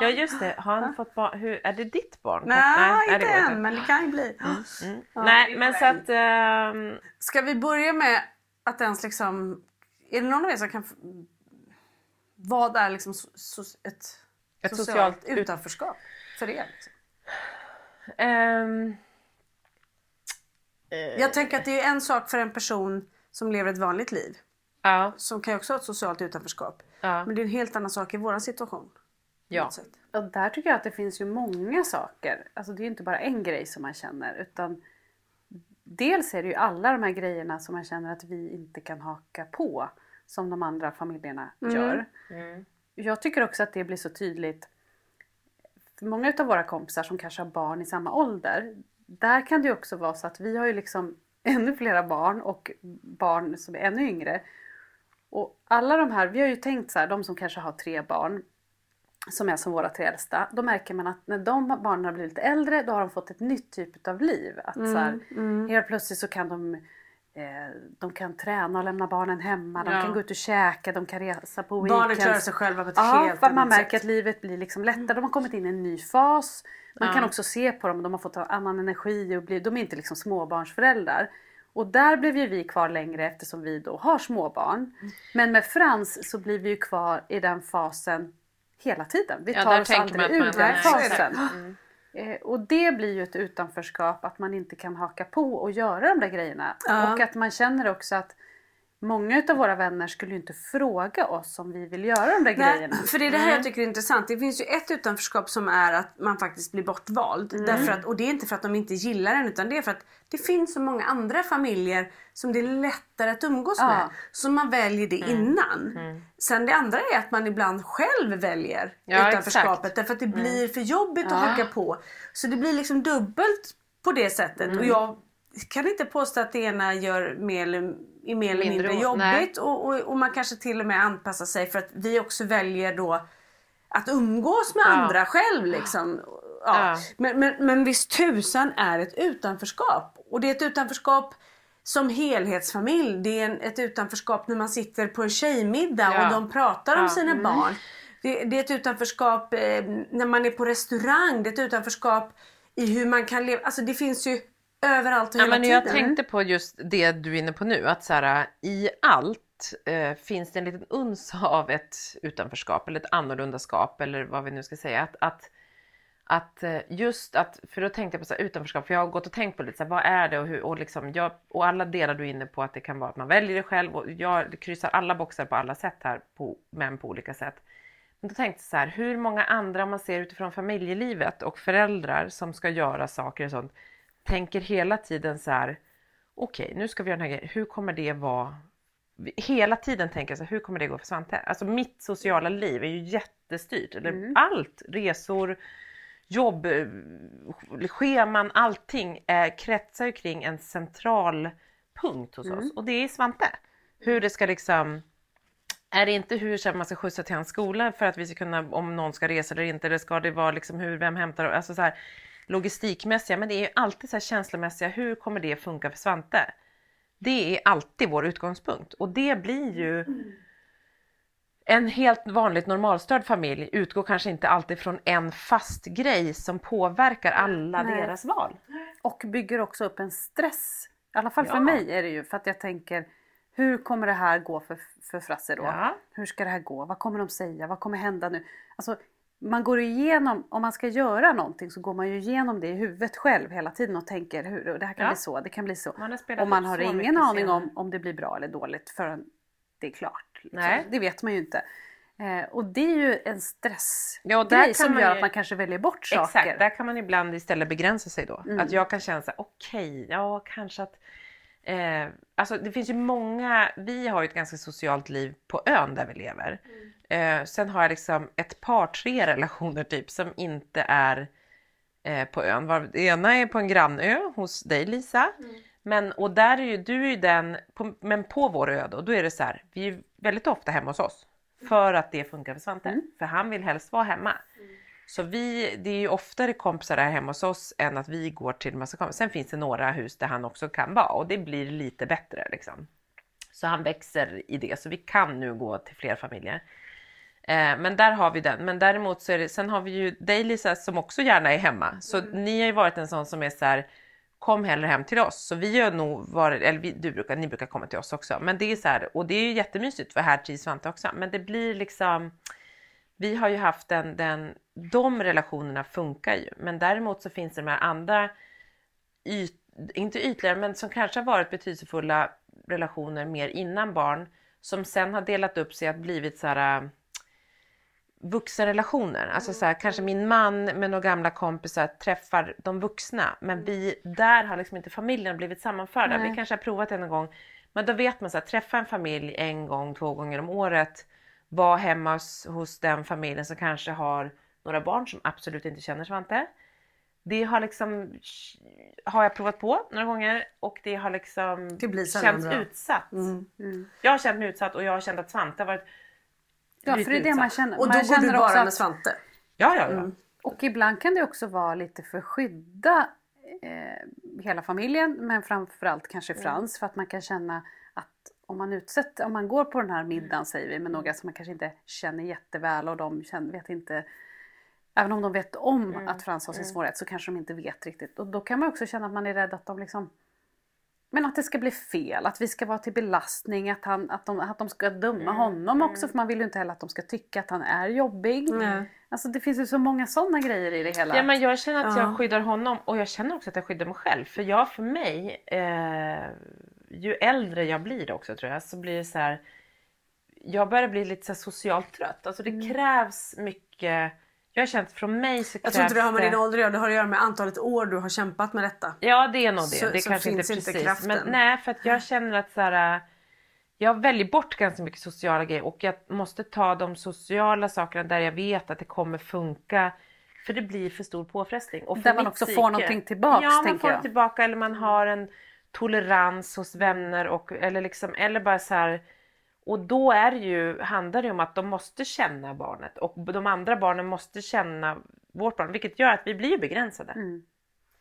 Speaker 2: Ja just det, har han fått barn? Hur, är det ditt barn?
Speaker 1: Nej,
Speaker 2: det
Speaker 1: inte än, men det kan ju bli.
Speaker 2: Mm. Nej, men så att... ehm,
Speaker 1: Ska vi börja med att ens liksom... Är det någon av er som kan... Vad är liksom so, so, ett,
Speaker 2: Ett
Speaker 1: socialt,
Speaker 2: socialt ut-
Speaker 1: utanförskap för er? Liksom?
Speaker 2: Ehm,
Speaker 1: Jag tänker att det är en sak för en person som lever ett vanligt liv.
Speaker 2: ja,
Speaker 1: Som kan ju också ha ett socialt utanförskap.
Speaker 2: ja,
Speaker 1: Men det är en helt annan sak i vår situation.
Speaker 2: ja.
Speaker 3: Och där tycker jag att det finns ju många saker. Alltså det är ju inte bara en grej som man känner utan dels är det ju alla de här grejerna som man känner att vi inte kan haka på som de andra familjerna gör.
Speaker 2: Mm.
Speaker 3: Jag tycker också att det blir så tydligt för många av våra kompisar som kanske har barn i samma ålder. Där kan det ju också vara så att vi har ju liksom ännu flera barn och barn som är ännu yngre. Och alla de här, vi har ju tänkt så här, de som kanske har tre barn som är som våra tre äldsta, då märker man att när de barnen har blivit lite äldre då har de fått ett nytt typ av liv. Att så här, Helt plötsligt så kan de de kan träna och lämna barnen hemma, de
Speaker 1: Ja.
Speaker 3: kan gå ut och käka, de kan resa på
Speaker 1: Barnen
Speaker 3: weekends.
Speaker 1: klarar sig själva på ett
Speaker 3: Ja,
Speaker 1: helt
Speaker 3: att man
Speaker 1: annat
Speaker 3: märker
Speaker 1: sätt.
Speaker 3: att livet blir liksom lättare. De har kommit in i en ny fas. Man
Speaker 2: Ja.
Speaker 3: kan också se på dem, de har fått annan energi och blir, de är inte liksom småbarnsföräldrar. Och där blev ju vi kvar längre eftersom vi då har småbarn. Men med Frans så blir vi ju kvar i den fasen hela tiden. Vi
Speaker 2: Ja,
Speaker 3: tar
Speaker 2: där
Speaker 3: oss aldrig ur den fasen. Eh, Och det blir ju ett utanförskap att man inte kan haka på och göra de där grejerna.
Speaker 1: Ja.
Speaker 3: Och att man känner också att många av våra vänner skulle ju inte fråga oss om vi vill göra de där grejerna.
Speaker 1: för det är det här jag tycker är intressant. Det finns ju ett utanförskap som är att man faktiskt blir bortvald. Därför att, och det är inte för att de inte gillar en utan det är för att det finns så många andra familjer som det är lättare att umgås
Speaker 3: Ja.
Speaker 1: med. Så man väljer det innan. Sen det andra är att man ibland själv väljer
Speaker 2: Ja,
Speaker 1: utanförskapet.
Speaker 2: exakt.
Speaker 1: Därför att det blir för jobbigt att
Speaker 3: Ja.
Speaker 1: haka på. Så det blir liksom dubbelt på det sättet. Och jag kan inte påstå att det ena gör mer eller, är mer eller
Speaker 2: Mindre
Speaker 1: mindre jobbigt. Och, och, och man kanske till och med anpassar sig för att vi också väljer då att umgås med
Speaker 2: Ja.
Speaker 1: andra själv. Liksom. Ja.
Speaker 2: Ja.
Speaker 1: Men, men, men visst tusan är ett utanförskap. Och det är ett utanförskap som helhetsfamilj. Det är en, ett utanförskap när man sitter på en tjejmiddag
Speaker 2: Ja.
Speaker 1: och de pratar om sina barn. Det, det är ett utanförskap eh, när man är på restaurang. Det är ett utanförskap i hur man kan leva. Alltså det finns ju överallt och
Speaker 2: Ja,
Speaker 1: hela
Speaker 2: men
Speaker 1: tiden.
Speaker 2: jag tänkte på just det du är inne på nu, att så här, i allt eh, finns det en liten uns av ett utanförskap eller ett annorlundaskap eller vad vi nu ska säga. Att, att, att eh, just att, för då tänkte jag på så här, utanförskap, för jag har gått och tänkt på lite så här, vad är det och, hur, och, liksom, jag, och alla delar du är inne på att det kan vara att man väljer det själv och jag kryssar alla boxar på alla sätt här, på, men på olika sätt. Men då tänkte jag så här, hur många andra man ser utifrån familjelivet och föräldrar som ska göra saker och sånt tänker hela tiden så här, okej nu ska vi göra den här grejen, hur kommer det vara? Hela tiden tänker jag så här, hur kommer det gå för Svante? Alltså mitt sociala liv är ju jättestyrt, eller allt, resor, jobb, eh, scheman, allting eh, kretsar ju kring en central punkt hos oss. Och det är Svante. Hur det ska liksom är det inte hur så man ska skjutsa till hans skola för att vi ska kunna, om någon ska resa eller inte, eller ska det vara liksom hur, vem hämtar, alltså så här logistikmässiga, men det är ju alltid så här känslomässiga, hur kommer det funka för Svante? Det är alltid vår utgångspunkt och det blir ju en helt vanligt normalstörd familj utgår kanske inte alltid från en fast grej som påverkar alla
Speaker 3: Nej.
Speaker 2: deras val.
Speaker 3: Och bygger också upp en stress. I alla fall för
Speaker 2: Ja.
Speaker 3: mig är det ju för att jag tänker hur kommer det här gå för, för Frasse då?
Speaker 2: Ja.
Speaker 3: Hur ska det här gå? Vad kommer de säga? Vad kommer hända nu? Alltså, man går igenom, om man ska göra någonting så går man ju igenom det i huvudet själv hela tiden och tänker hur det här kan
Speaker 2: Ja.
Speaker 3: bli så, det kan bli så.
Speaker 2: Man
Speaker 3: och man har ingen aning
Speaker 2: senare.
Speaker 3: om om det blir bra eller dåligt förrän det är klart. liksom.
Speaker 2: Nej.
Speaker 3: Det vet man ju inte. Eh, och det är ju en stressgrej
Speaker 2: Ja, där
Speaker 3: som gör
Speaker 2: ju-
Speaker 3: att man kanske väljer bort saker.
Speaker 2: Exakt, där kan man ibland istället begränsa sig då.
Speaker 3: Mm.
Speaker 2: Att jag kan känna så här, okej, ja kanske att Eh, alltså det finns ju många, vi har ju ett ganska socialt liv på ön där vi lever. Eh, sen har jag liksom ett par, tre relationer typ som inte är eh, på ön. Var, det ena är på en grannö hos dig Lisa. Men, och där är ju, du är ju den, på, men på vår ö då, då är det så här, vi är väldigt ofta hemma hos oss. För att det funkar för Svante. För han vill helst vara hemma. Så vi, det är ju oftare kompisar där hemma hos oss än att vi går till massa kompisar. Sen finns det några hus där han också kan vara och det blir lite bättre liksom. Så han växer i det, så vi kan nu gå till fler familjer. Eh, men där har vi den. Men däremot så är det, sen har vi ju dig Lisa som också gärna är hemma. Så ni har ju varit en sån som är så här, kom hellre hem till oss. Så vi har nog varit, eller vi, du brukar, ni brukar komma till oss också. Men det är så här, och det är ju jättemysigt för här trivs Svante också. Men det blir liksom, vi har ju haft den, den, de relationerna funkar ju. Men däremot så finns det de här andra, yt, inte ytligare, men som kanske har varit betydelsefulla relationer mer innan barn. Som sen har delat upp sig att blivit så här vuxenrelationer. Alltså så här, kanske min man med några gamla kompisar träffar de vuxna. Men vi, där har liksom inte familjen blivit sammanförda.
Speaker 3: Nej.
Speaker 2: Vi kanske har provat en gång. Men då vet man så här, träffa en familj en gång, två gånger om året. Vara hemma hos, hos den familjen som kanske har några barn som absolut inte känner Svante. Det har liksom har jag provat på några gånger och det har liksom
Speaker 1: Det
Speaker 2: känts
Speaker 1: bra.
Speaker 2: utsatt.
Speaker 1: Mm.
Speaker 2: Jag har känt mig utsatt och jag har känt att Svante har varit
Speaker 3: Ja, för det är det man känner.
Speaker 1: Och då
Speaker 3: man
Speaker 1: går du
Speaker 3: känner
Speaker 1: bara
Speaker 3: också
Speaker 1: med
Speaker 3: att-
Speaker 1: Svante.
Speaker 2: Ja, ja, ja.
Speaker 1: Mm.
Speaker 3: Och ibland kan det också vara lite för skydda eh, hela familjen men framförallt kanske Frans för att man kan känna att om man utsätter, om man går på den här middagen säger vi med några som man kanske inte känner jätteväl och de känner, vet inte Även om de vet om att Frans har sin svårighet så kanske de inte vet riktigt. Och då kan man också känna att man är rädd att de liksom men att det ska bli fel, att vi ska vara till belastning, att, han, att, de, att de ska döma honom också för man vill ju inte heller att de ska tycka att han är jobbig.
Speaker 1: Nej.
Speaker 3: Alltså det finns ju så många sådana grejer i det hela.
Speaker 2: Ja, men jag känner att
Speaker 1: Ja.
Speaker 2: jag skyddar honom och jag känner också att jag skyddar mig själv. För jag för mig, eh, ju äldre jag blir också tror jag så blir det så här. Jag börjar bli lite så socialt trött. Alltså det
Speaker 1: Mm.
Speaker 2: krävs mycket. Jag har känt från mig så
Speaker 1: Jag
Speaker 2: krävs
Speaker 1: tror inte det har med din ålder att göra, det har att göra med antalet år du har kämpat med detta.
Speaker 2: Ja det är nog det.
Speaker 1: Så-
Speaker 2: det
Speaker 1: så
Speaker 2: kanske
Speaker 1: finns
Speaker 2: inte
Speaker 1: inte
Speaker 2: precis.
Speaker 1: kraften.
Speaker 2: Men nej för att jag känner att så här, jag väljer bort ganska mycket sociala grejer och jag måste ta de sociala sakerna där jag vet att det kommer funka. För det blir för stor påfrestning. Och för
Speaker 3: Där man också får
Speaker 2: psyke-
Speaker 3: någonting tillbaks,
Speaker 2: Ja man får
Speaker 3: jag.
Speaker 2: tillbaka eller man har en tolerans hos vänner och eller liksom eller bara så här och då är ju, handlar det om att de måste känna barnet och de andra barnen måste känna vårt barn vilket gör att vi blir begränsade.
Speaker 3: Mm.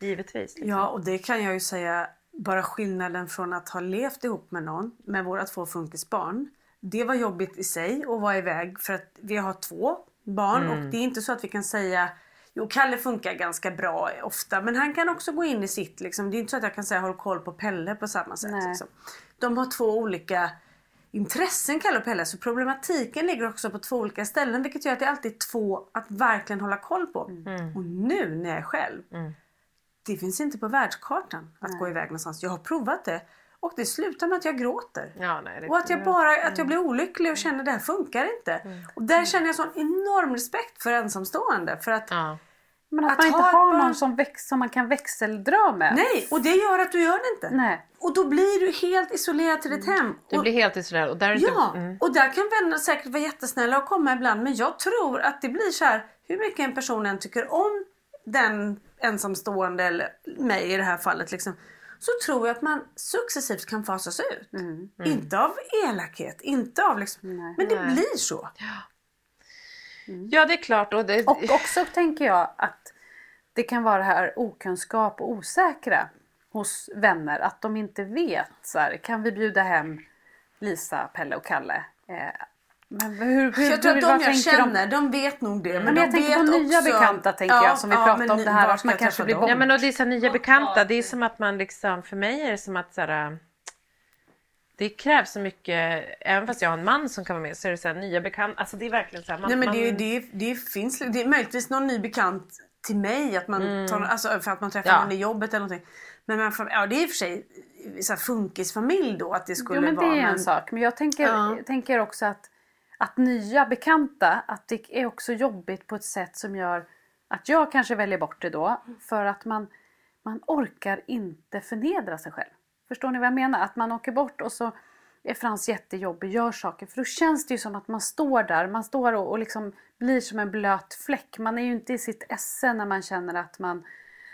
Speaker 2: Givetvis. Liksom.
Speaker 1: Ja, och det kan jag ju säga bara skillnaden från att ha levt ihop med någon, med våra två funkisbarn. Det var jobbigt i sig att vara iväg för att vi har två barn och det är inte så att vi kan säga Jo, Kalle funkar ganska bra ofta men han kan också gå in i sitt. Liksom. Det är inte så att jag kan säga håll koll på Pelle på samma sätt. Liksom. De har två olika intressen Kalle och Pelle så problematiken ligger också på två olika ställen vilket gör att det alltid är två att verkligen hålla koll på. Och nu när jag är själv det finns inte på världskartan att gå iväg någonstans. Jag har provat det och det slutar med att jag gråter.
Speaker 2: Ja, nej, det-
Speaker 1: Och att jag bara att jag blir olycklig och känner det här funkar inte. Och där känner jag sån enorm respekt för ensamstående. För att,
Speaker 2: Ja.
Speaker 3: Men att,
Speaker 1: Att
Speaker 3: man inte har
Speaker 1: barn-
Speaker 3: någon som, väx, som man kan växeldra med.
Speaker 1: Nej, och det gör att du gör det inte.
Speaker 3: Nej.
Speaker 1: Och då blir du helt isolerad till ditt hem.
Speaker 2: Du
Speaker 1: Och-
Speaker 2: blir helt isolerad och där är inte...
Speaker 1: Ja,
Speaker 2: Mm.
Speaker 1: och där kan vänner säkert vara jättesnälla och komma ibland. Men jag tror att det blir så här, hur mycket en person än tycker om den ensamstående eller mig i det här fallet. Liksom, så tror jag att man successivt kan fasas ut. Inte av elakhet, inte av liksom, men det
Speaker 2: Nej.
Speaker 1: blir så.
Speaker 2: Ja, det är klart. Och det...
Speaker 3: Och också tänker jag att det kan vara det här okunskap och osäkra hos vänner. Att de inte vet. Så här, kan vi bjuda hem Lisa, Pelle och Kalle? Eh, men hur, hur,
Speaker 1: Jag tror att
Speaker 3: vad
Speaker 1: de jag känner, de vet nog det. Men,
Speaker 3: Men
Speaker 1: de
Speaker 3: jag tänker
Speaker 1: vet
Speaker 3: på nya
Speaker 1: också...
Speaker 3: bekanta, tänker jag, som vi pratade
Speaker 1: men
Speaker 3: om det här
Speaker 1: var
Speaker 3: att man kanske blir
Speaker 2: Ja men och det är så här, nya bekanta, det är som att man liksom, för mig är det som att så här, det krävs så mycket, även fast jag har en man som kan vara med så är det så här, nya bekanta, alltså det är verkligen så här, man,
Speaker 1: Nej men
Speaker 2: man,
Speaker 1: det, det, det finns det är möjligtvis någon ny bekant till mig att man tar, alltså för att man träffar
Speaker 2: Mm. Ja.
Speaker 1: någon i jobbet eller någonting. Men man, får- ja, det är i och för sig så här funkisfamilj då att det skulle
Speaker 3: Jo men det
Speaker 1: vara.
Speaker 3: är en
Speaker 1: men-
Speaker 3: sak. Men jag tänker,
Speaker 1: Ja.
Speaker 3: jag tänker också att, att nya bekanta, att det är också jobbigt på ett sätt som gör att jag kanske väljer bort det då. För att man, man orkar inte förnedra sig själv. Förstår ni vad jag menar? Att man åker bort och så är Frans jättejobbig, gör saker. För då känns det ju som att man står där, man står och, och liksom blir som en blöt fläck. Man är ju inte i sitt esse när man känner att man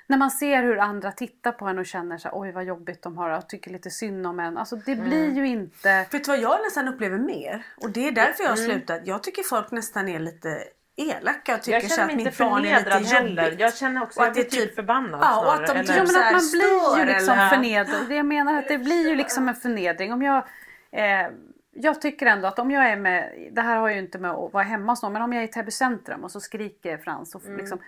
Speaker 3: när man ser hur andra tittar på en och känner så här, oj vad jobbigt de har och tycker lite synd om en. Alltså det blir ju inte...
Speaker 1: Vet du vad jag nästan upplever mer? Och det är därför jag har
Speaker 2: Mm.
Speaker 1: slutat. Jag tycker folk nästan är lite elaka och tycker
Speaker 2: jag
Speaker 1: så att mitt barn är lite jobbigt.
Speaker 2: Jag känner också
Speaker 1: Och
Speaker 2: att jag
Speaker 1: det
Speaker 2: blir
Speaker 1: är
Speaker 2: typ
Speaker 1: typ-
Speaker 2: förbannad
Speaker 1: Ja, och att
Speaker 2: snarare.
Speaker 1: de
Speaker 2: eller-
Speaker 3: Ja,
Speaker 1: typ
Speaker 3: men
Speaker 1: så här
Speaker 3: att man blir ju liksom
Speaker 1: eller-
Speaker 3: förnedrad. Det jag menar att det blir ju liksom en förnedring. Om jag, eh, jag tycker ändå att om jag är med, det här har ju inte med att vara hemma hos någon, men om jag är i Täby centrum och så skriker Frans och
Speaker 1: Mm.
Speaker 3: liksom,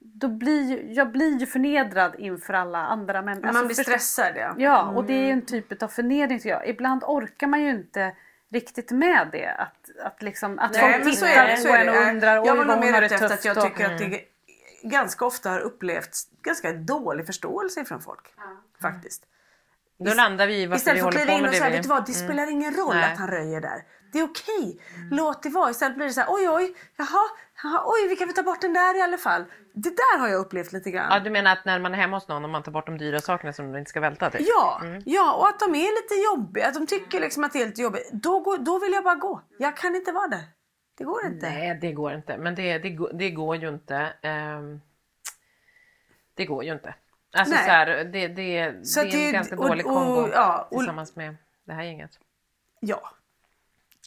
Speaker 3: då blir jag blir ju förnedrad inför alla andra människor.
Speaker 1: Men man blir stressad ja.
Speaker 3: Ja, och det är ju en typ av förnedring jag. Ibland orkar man ju inte riktigt med det. Att, att, liksom, att
Speaker 1: Nej,
Speaker 3: folk
Speaker 1: men så
Speaker 3: tittar
Speaker 1: är det. Så
Speaker 3: på
Speaker 1: är
Speaker 3: en och undrar oj
Speaker 1: jag var
Speaker 3: vad
Speaker 1: nog
Speaker 3: hon
Speaker 1: mer
Speaker 3: har det
Speaker 1: ute efter
Speaker 3: tufft.
Speaker 1: att jag
Speaker 3: och-
Speaker 1: tycker att det ganska ofta har upplevts ganska dålig förståelse från folk. Faktiskt.
Speaker 2: Då landar vi i varför vi
Speaker 1: Istället för att
Speaker 2: håller
Speaker 1: kliva
Speaker 2: på
Speaker 1: in
Speaker 2: med
Speaker 1: och
Speaker 2: det
Speaker 1: säga, vet du vad, det spelar ingen roll
Speaker 2: Nej.
Speaker 1: att han röjer där. Det är okej. Låt det vara. Istället blir det så här, oj oj, jaha, jaha, oj, vi kan väl ta bort den där i alla fall. Det där har jag upplevt lite grann.
Speaker 2: Ja, du menar att när man är hemma hos någon och man tar bort de dyra sakerna som de inte ska välta? Typ.
Speaker 1: Ja, ja, och att de är lite jobbiga. Att de tycker liksom att det är lite jobbigt. Då, går, då vill jag bara gå. Jag kan inte vara där. Det går inte.
Speaker 2: Nej, det går inte. Men det, det, går- det går ju inte. ehm, det går ju inte. Alltså
Speaker 1: Nej.
Speaker 2: så här, det, det,
Speaker 1: Så
Speaker 2: det är en ganska
Speaker 1: och-
Speaker 2: dålig
Speaker 1: och-
Speaker 2: kombo
Speaker 1: ja, och-
Speaker 2: tillsammans med det här gänget.
Speaker 1: Ja.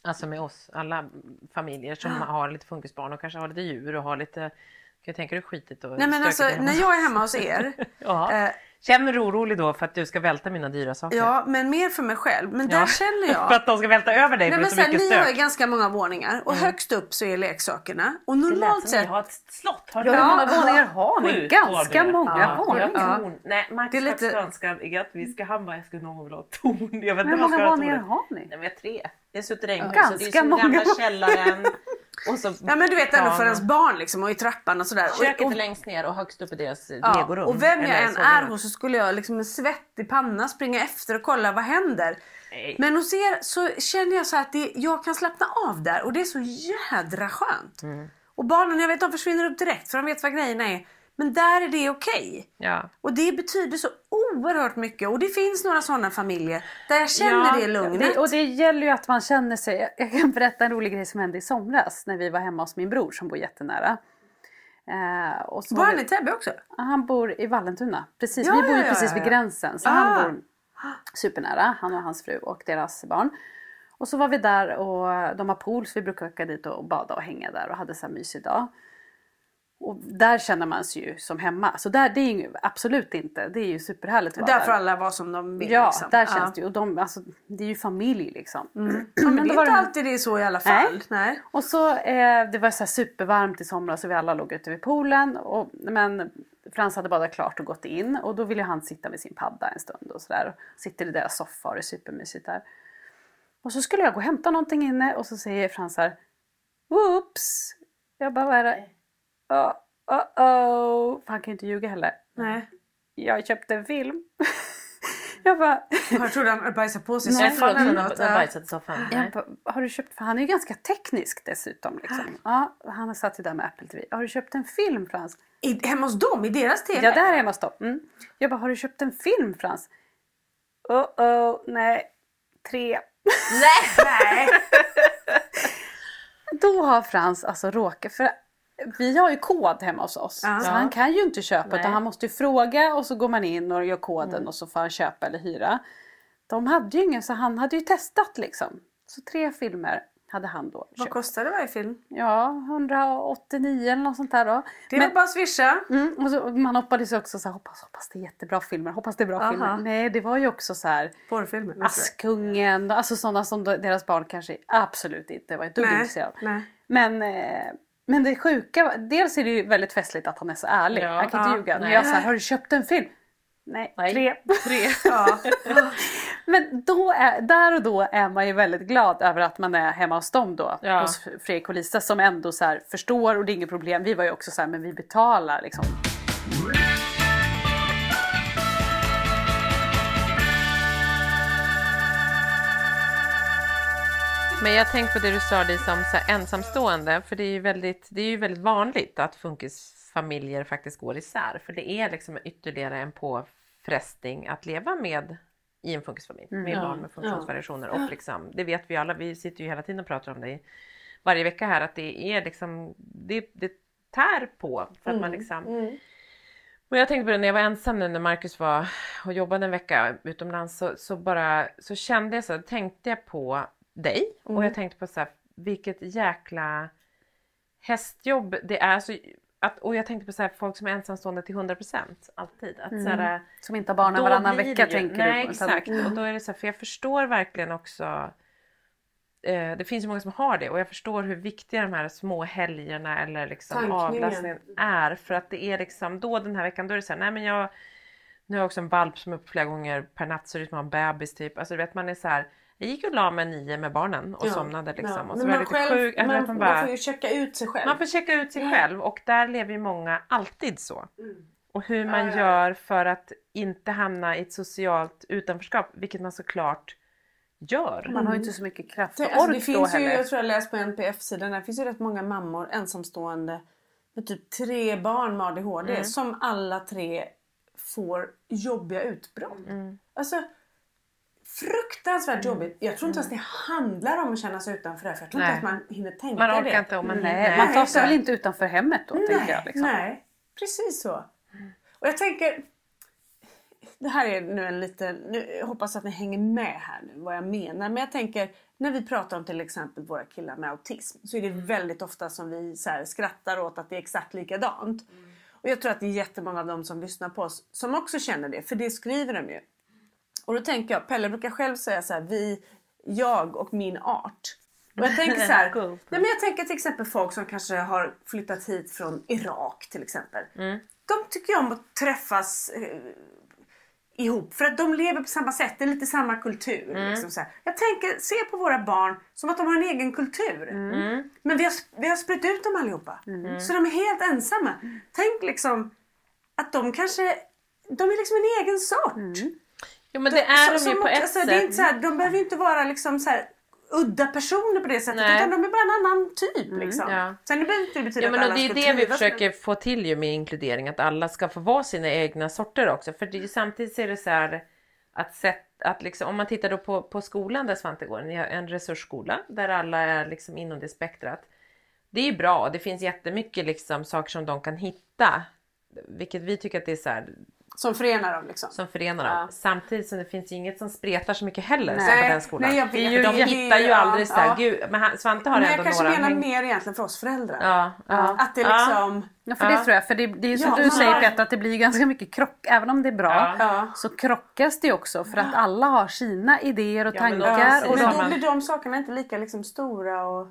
Speaker 2: Alltså med oss, alla familjer som har lite funkisbarn och kanske har lite djur och har lite... Kan jag tänka dig skitigt och
Speaker 1: Nej men alltså när jag är hemma hos er.
Speaker 2: Ja.
Speaker 1: eh,
Speaker 2: Känner du orolig då för att du ska välta mina dyra saker?
Speaker 1: ja, men mer för mig själv. Men
Speaker 2: Ja.
Speaker 1: där känner jag.
Speaker 2: för att de ska välta över dig
Speaker 1: Nej,
Speaker 2: för
Speaker 1: men
Speaker 2: så
Speaker 1: sen,
Speaker 2: mycket
Speaker 1: ni har ju ganska många våningar och högst upp så är leksakerna. Och
Speaker 2: Det lät
Speaker 1: normalt
Speaker 2: som ni
Speaker 1: sett...
Speaker 2: har ett slott. Har
Speaker 3: Ja,
Speaker 2: du
Speaker 3: hur många
Speaker 1: Ja.
Speaker 3: våningar har ni? Ganska många
Speaker 2: Ja.
Speaker 3: våningar.
Speaker 2: Ja.
Speaker 1: Ja.
Speaker 2: Nej, Max
Speaker 1: Det är lite-
Speaker 2: lite... önskar att vi ska hamna. Jag skulle någon gång vilja ha torn. Jag vet
Speaker 3: Men
Speaker 2: inte
Speaker 3: hur många våningar har ni?
Speaker 2: Nej, men tre. Det är suterränghus
Speaker 3: Ja.
Speaker 2: det är som
Speaker 3: många
Speaker 2: gamla källaren. Och så
Speaker 1: Ja men du vet ändå för ens barn liksom och i trappan och sådär.
Speaker 2: Köket
Speaker 1: och,
Speaker 2: är längst ner och högst upp i deras
Speaker 1: ja,
Speaker 2: legorum.
Speaker 1: och vem jag än är hos så skulle jag liksom med svettig panna springa efter och kolla vad händer.
Speaker 2: Nej.
Speaker 1: Men hos er så känner jag så här att det, jag kan slappna av där och det är så jädra skönt.
Speaker 2: Mm.
Speaker 1: Och barnen jag vet de försvinner upp direkt för de vet vad grejerna är. Men där är det okej.
Speaker 2: Ja.
Speaker 1: Och det betyder så oerhört mycket. Och det finns några sådana familjer där jag känner
Speaker 2: Ja,
Speaker 1: det lugnet.
Speaker 3: Det, och det gäller ju att man känner sig... Jag kan berätta en rolig grej som hände i somras när vi var hemma hos min bror som bor jättenära. Eh, och
Speaker 1: Bor han i Täby också?
Speaker 3: Han bor i Vallentuna. Precis,
Speaker 1: Ja,
Speaker 3: vi bor ju precis vid gränsen. Så
Speaker 1: Ah.
Speaker 3: han bor supernära, han och hans fru och deras barn. Och så var vi där och de har pool så vi brukar åka dit och bada och hänga där och hade så här mysig dag. Och där känner man sig ju som hemma. Så där, det är ju absolut inte, det är ju superhärligt att vara
Speaker 1: Där får alla vara som de vill.
Speaker 3: Ja,
Speaker 1: liksom.
Speaker 3: där känns det ju. Och de, alltså, det är ju familj liksom.
Speaker 1: Ja, men det är inte alltid det är så i alla fall. Nej.
Speaker 3: Och så, eh, det var så supervarmt i somras så vi alla låg ute vid poolen. Och, men Frans hade badat klart och gått in och då ville han sitta med sin padda en stund och sådär. Sitter i deras soffa och det är supermysigt där. Och så skulle jag gå och hämta någonting inne och så säger Frans här Whoops! Jag bara vad är det? Oh, oh, oh. För han kan ju inte ljuga heller.
Speaker 1: Nej.
Speaker 3: Jag köpte en film. jag bara
Speaker 1: Jag trodde han bajsat på sig i
Speaker 3: Nej,
Speaker 1: soffan eller något.
Speaker 2: har
Speaker 1: Ja.
Speaker 2: bajsat i soffan.
Speaker 3: Jag bara, har du köpt, för han är ju ganska teknisk dessutom. Liksom. Ja, han har satt sig där med Apple TV. Har du köpt en film Frans?
Speaker 1: I, hemma hos dem? I deras TV?
Speaker 3: Ja, där är hemma stopp. Mm. Jag bara, har du köpt en film Frans? Oh oh, nej. Tre.
Speaker 1: Nej.
Speaker 3: Då har Frans alltså råkat, för vi har ju kod hemma hos oss.
Speaker 1: Ja.
Speaker 3: Så han kan ju inte köpa
Speaker 2: Nej.
Speaker 3: utan han måste ju fråga och så går man in och gör koden och så får han köpa eller hyra. De hade ju ingen så han hade ju testat liksom. Så tre filmer hade han då
Speaker 1: Vad
Speaker 3: köpt.
Speaker 1: kostade varje film?
Speaker 3: Ja, 189 eller något sånt där då.
Speaker 1: Det var bara att swisha.
Speaker 3: Mm, och så, man hoppades ju också så här, hoppas, hoppas det är jättebra filmer, hoppas det är bra
Speaker 1: Aha.
Speaker 3: filmer. Nej, det var ju också så här
Speaker 1: Porrfilmer.
Speaker 3: Askungen, alltså sådana som deras barn kanske absolut inte var ett dugg intresserade av. Men, eh, men det sjuka, dels är det ju väldigt festligt att han är så ärlig.
Speaker 2: Ja,
Speaker 3: han kan inte
Speaker 1: ja,
Speaker 3: ljuga.
Speaker 2: Nej.
Speaker 3: jag sa, har du köpt en film? Nej,
Speaker 2: Nej.
Speaker 3: tre.
Speaker 2: Tre.
Speaker 1: Ja.
Speaker 3: Men då är, där och då är man ju väldigt glad över att man är hemma hos dem då.
Speaker 2: Ja.
Speaker 3: Hos Fredrik och Lisa som ändå så förstår och det är inget problem. Vi var ju också så här, men vi betalar liksom.
Speaker 2: Men jag tänkte på det du sa Lisa om så ensamstående, för det är ju väldigt, det är ju väldigt vanligt att funkisfamiljer faktiskt går isär, för det är liksom ytterligare en påfrestning att leva med i en funkisfamilj med barn med funktionsvariationer. Och liksom, det vet vi alla, vi sitter ju hela tiden och pratar om det varje vecka här att det är liksom, det, det tär på för att man liksom och jag tänkte på det när jag var ensam nu när Marcus var och jobbade en vecka utomlands så, så bara så kände jag så, tänkte jag på dig och jag tänkte på så här, vilket jäkla hästjobb det är. Så, att, och jag tänkte på så här, folk som är ensamstående till 100% alltid. Att, så här,
Speaker 3: Som inte har barnen varannan vecka
Speaker 2: ju-
Speaker 3: tänker
Speaker 2: Nej,
Speaker 3: du. Så
Speaker 2: exakt.
Speaker 3: att-
Speaker 2: Och då är det så här, för jag förstår verkligen också eh, det finns ju många som har det och jag förstår hur viktiga de här små helgerna eller liksom avlastningen är. För att det är liksom då den här veckan då är det så här, nej men jag nu har jag också en valp som är uppe flera gånger per natt så det är som att ha en bebis typ. Alltså du vet man är så här, jag gick och la mig nio med barnen och somnade liksom. Och så
Speaker 1: Men
Speaker 2: var
Speaker 1: man,
Speaker 2: lite
Speaker 1: själv,
Speaker 2: sjuk. Alltså,
Speaker 1: man,
Speaker 2: vet, man,
Speaker 1: man
Speaker 2: bara,
Speaker 1: får ju checka ut sig själv.
Speaker 2: man får checka ut sig själv och där lever ju många alltid så. Och hur man
Speaker 1: Mm. Ja, ja, ja.
Speaker 2: gör för att inte hamna i ett socialt utanförskap, vilket man såklart gör.
Speaker 3: Man har ju inte så mycket kraft och
Speaker 1: Det, alltså,
Speaker 3: ork
Speaker 1: det
Speaker 3: då
Speaker 1: finns ju,
Speaker 3: heller.
Speaker 1: jag tror jag läst på NPF-sidan, det finns ju rätt många mammor ensamstående med typ tre barn med ADHD
Speaker 2: Mm.
Speaker 1: som alla tre får jobbiga utbrott.
Speaker 2: Mm.
Speaker 1: Alltså fruktansvärt jobbigt. Jag tror inte ens det handlar om att känna sig utanför det för jag tror
Speaker 2: Nej.
Speaker 1: inte att man hinner tänka
Speaker 2: Man
Speaker 1: det.
Speaker 2: orkar inte om man
Speaker 3: Nej,
Speaker 2: hinner.
Speaker 3: man tar sig
Speaker 1: Nej.
Speaker 3: väl inte utanför hemmet då tänker jag.
Speaker 1: Nej,
Speaker 3: Liksom.
Speaker 1: nej, precis så. Och jag tänker, det här är nu en liten, nu, jag hoppas att ni hänger med här nu vad jag menar. Men jag tänker, när vi pratar om till exempel våra killar med autism så är det väldigt ofta som vi så här, skrattar åt att det är exakt likadant. Och jag tror att det är jättemånga av dem som lyssnar på oss som också känner det, för det skriver de ju. Och då tänker jag, Pelle brukar själv säga så här, vi, jag och min art. Och jag tänker så här,
Speaker 2: Cool.
Speaker 1: nej men jag tänker till exempel folk som kanske har flyttat hit från Irak till exempel. De tycker ju om att träffas eh, ihop för att de lever på samma sätt, det är lite samma kultur.
Speaker 2: Mm.
Speaker 1: Liksom så här. Jag tänker, se på våra barn som att de har en egen kultur.
Speaker 2: Mm.
Speaker 1: Men vi har, vi har spritt ut dem allihopa. Så de är helt ensamma. Tänk liksom att de kanske, de är liksom en egen sort.
Speaker 2: Jo men det är
Speaker 1: Så-
Speaker 2: de ju på ett
Speaker 1: alltså,
Speaker 2: sätt.
Speaker 1: det är inte så här, De behöver ju inte vara liksom så här, udda personer på det sättet
Speaker 2: Nej.
Speaker 1: utan de är bara en annan typ. Liksom.
Speaker 2: ja.
Speaker 1: Sen det behöver inte betyda
Speaker 2: Ja, men
Speaker 1: att alla
Speaker 2: det är det vi försöker få till ju med inkludering, att alla ska få vara sina egna sorter också. För det samtidigt så är det så här att, sätt, att liksom, om man tittar då på, på skolan där Svante går, en resursskola där alla är liksom inom det spektrat. Det är bra, det finns jättemycket liksom saker som de kan hitta, vilket vi tycker att det är så här,
Speaker 1: Som förenar dem liksom.
Speaker 2: som förenar
Speaker 1: Ja.
Speaker 2: dem. Samtidigt som det finns ju inget som spretar så mycket heller som
Speaker 1: Nej,
Speaker 2: på den skolan.
Speaker 1: nej, jag vet.
Speaker 2: de
Speaker 1: ju-
Speaker 2: hittar ju aldrig så här,
Speaker 1: ja.
Speaker 2: gud, men han, Svante har
Speaker 1: Men jag
Speaker 2: ändå
Speaker 1: kanske
Speaker 2: några
Speaker 1: menar
Speaker 2: häng-
Speaker 1: mer egentligen för oss föräldrar.
Speaker 2: Ja, ja.
Speaker 1: Att det
Speaker 2: Ja.
Speaker 1: liksom...
Speaker 3: Ja, för det
Speaker 2: Ja.
Speaker 3: tror jag. För det, det är ju som
Speaker 1: Ja,
Speaker 3: du säger
Speaker 1: har-
Speaker 3: Petter, att det blir ganska mycket krock. Även om det är bra
Speaker 2: Ja.
Speaker 1: Ja.
Speaker 3: så krockas det också för att alla har sina idéer och
Speaker 2: Ja, men då-
Speaker 3: tankar.
Speaker 2: Ja,
Speaker 3: och
Speaker 1: men
Speaker 3: de,
Speaker 1: då blir de sakerna inte lika liksom stora och...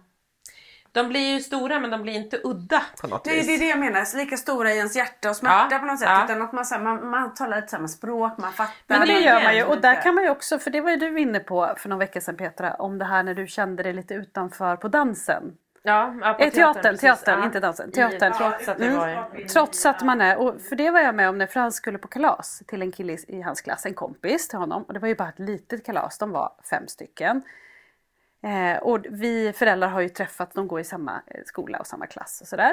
Speaker 2: De blir ju stora men de blir inte udda på något
Speaker 1: Det är,
Speaker 2: vis.
Speaker 1: det är det jag menar, lika stora i ens hjärta och smärta
Speaker 2: Ja,
Speaker 1: på något sätt.
Speaker 2: ja.
Speaker 1: Utan att man, så här, man, man talar lite samma språk, man fattar.
Speaker 3: men det gör man ju och där kan man ju också, för det var ju du inne på för någon vecka sedan Petra, om det här när du kände dig lite utanför på dansen.
Speaker 2: Ja, ja, på
Speaker 3: Eh, teatern, teatern,
Speaker 2: Ja.
Speaker 3: inte dansen.
Speaker 2: I-
Speaker 3: Teatern.
Speaker 2: Trots att det
Speaker 3: Mm.
Speaker 2: var ju...
Speaker 3: Trots att man är, och för det var jag med om när Frans skulle på kalas till en kille i- i hans klass, en kompis till honom. Och det var ju bara ett litet kalas, de var fem stycken. Eh, och vi föräldrar har ju träffats, de går i samma eh, skola och samma klass och sådär.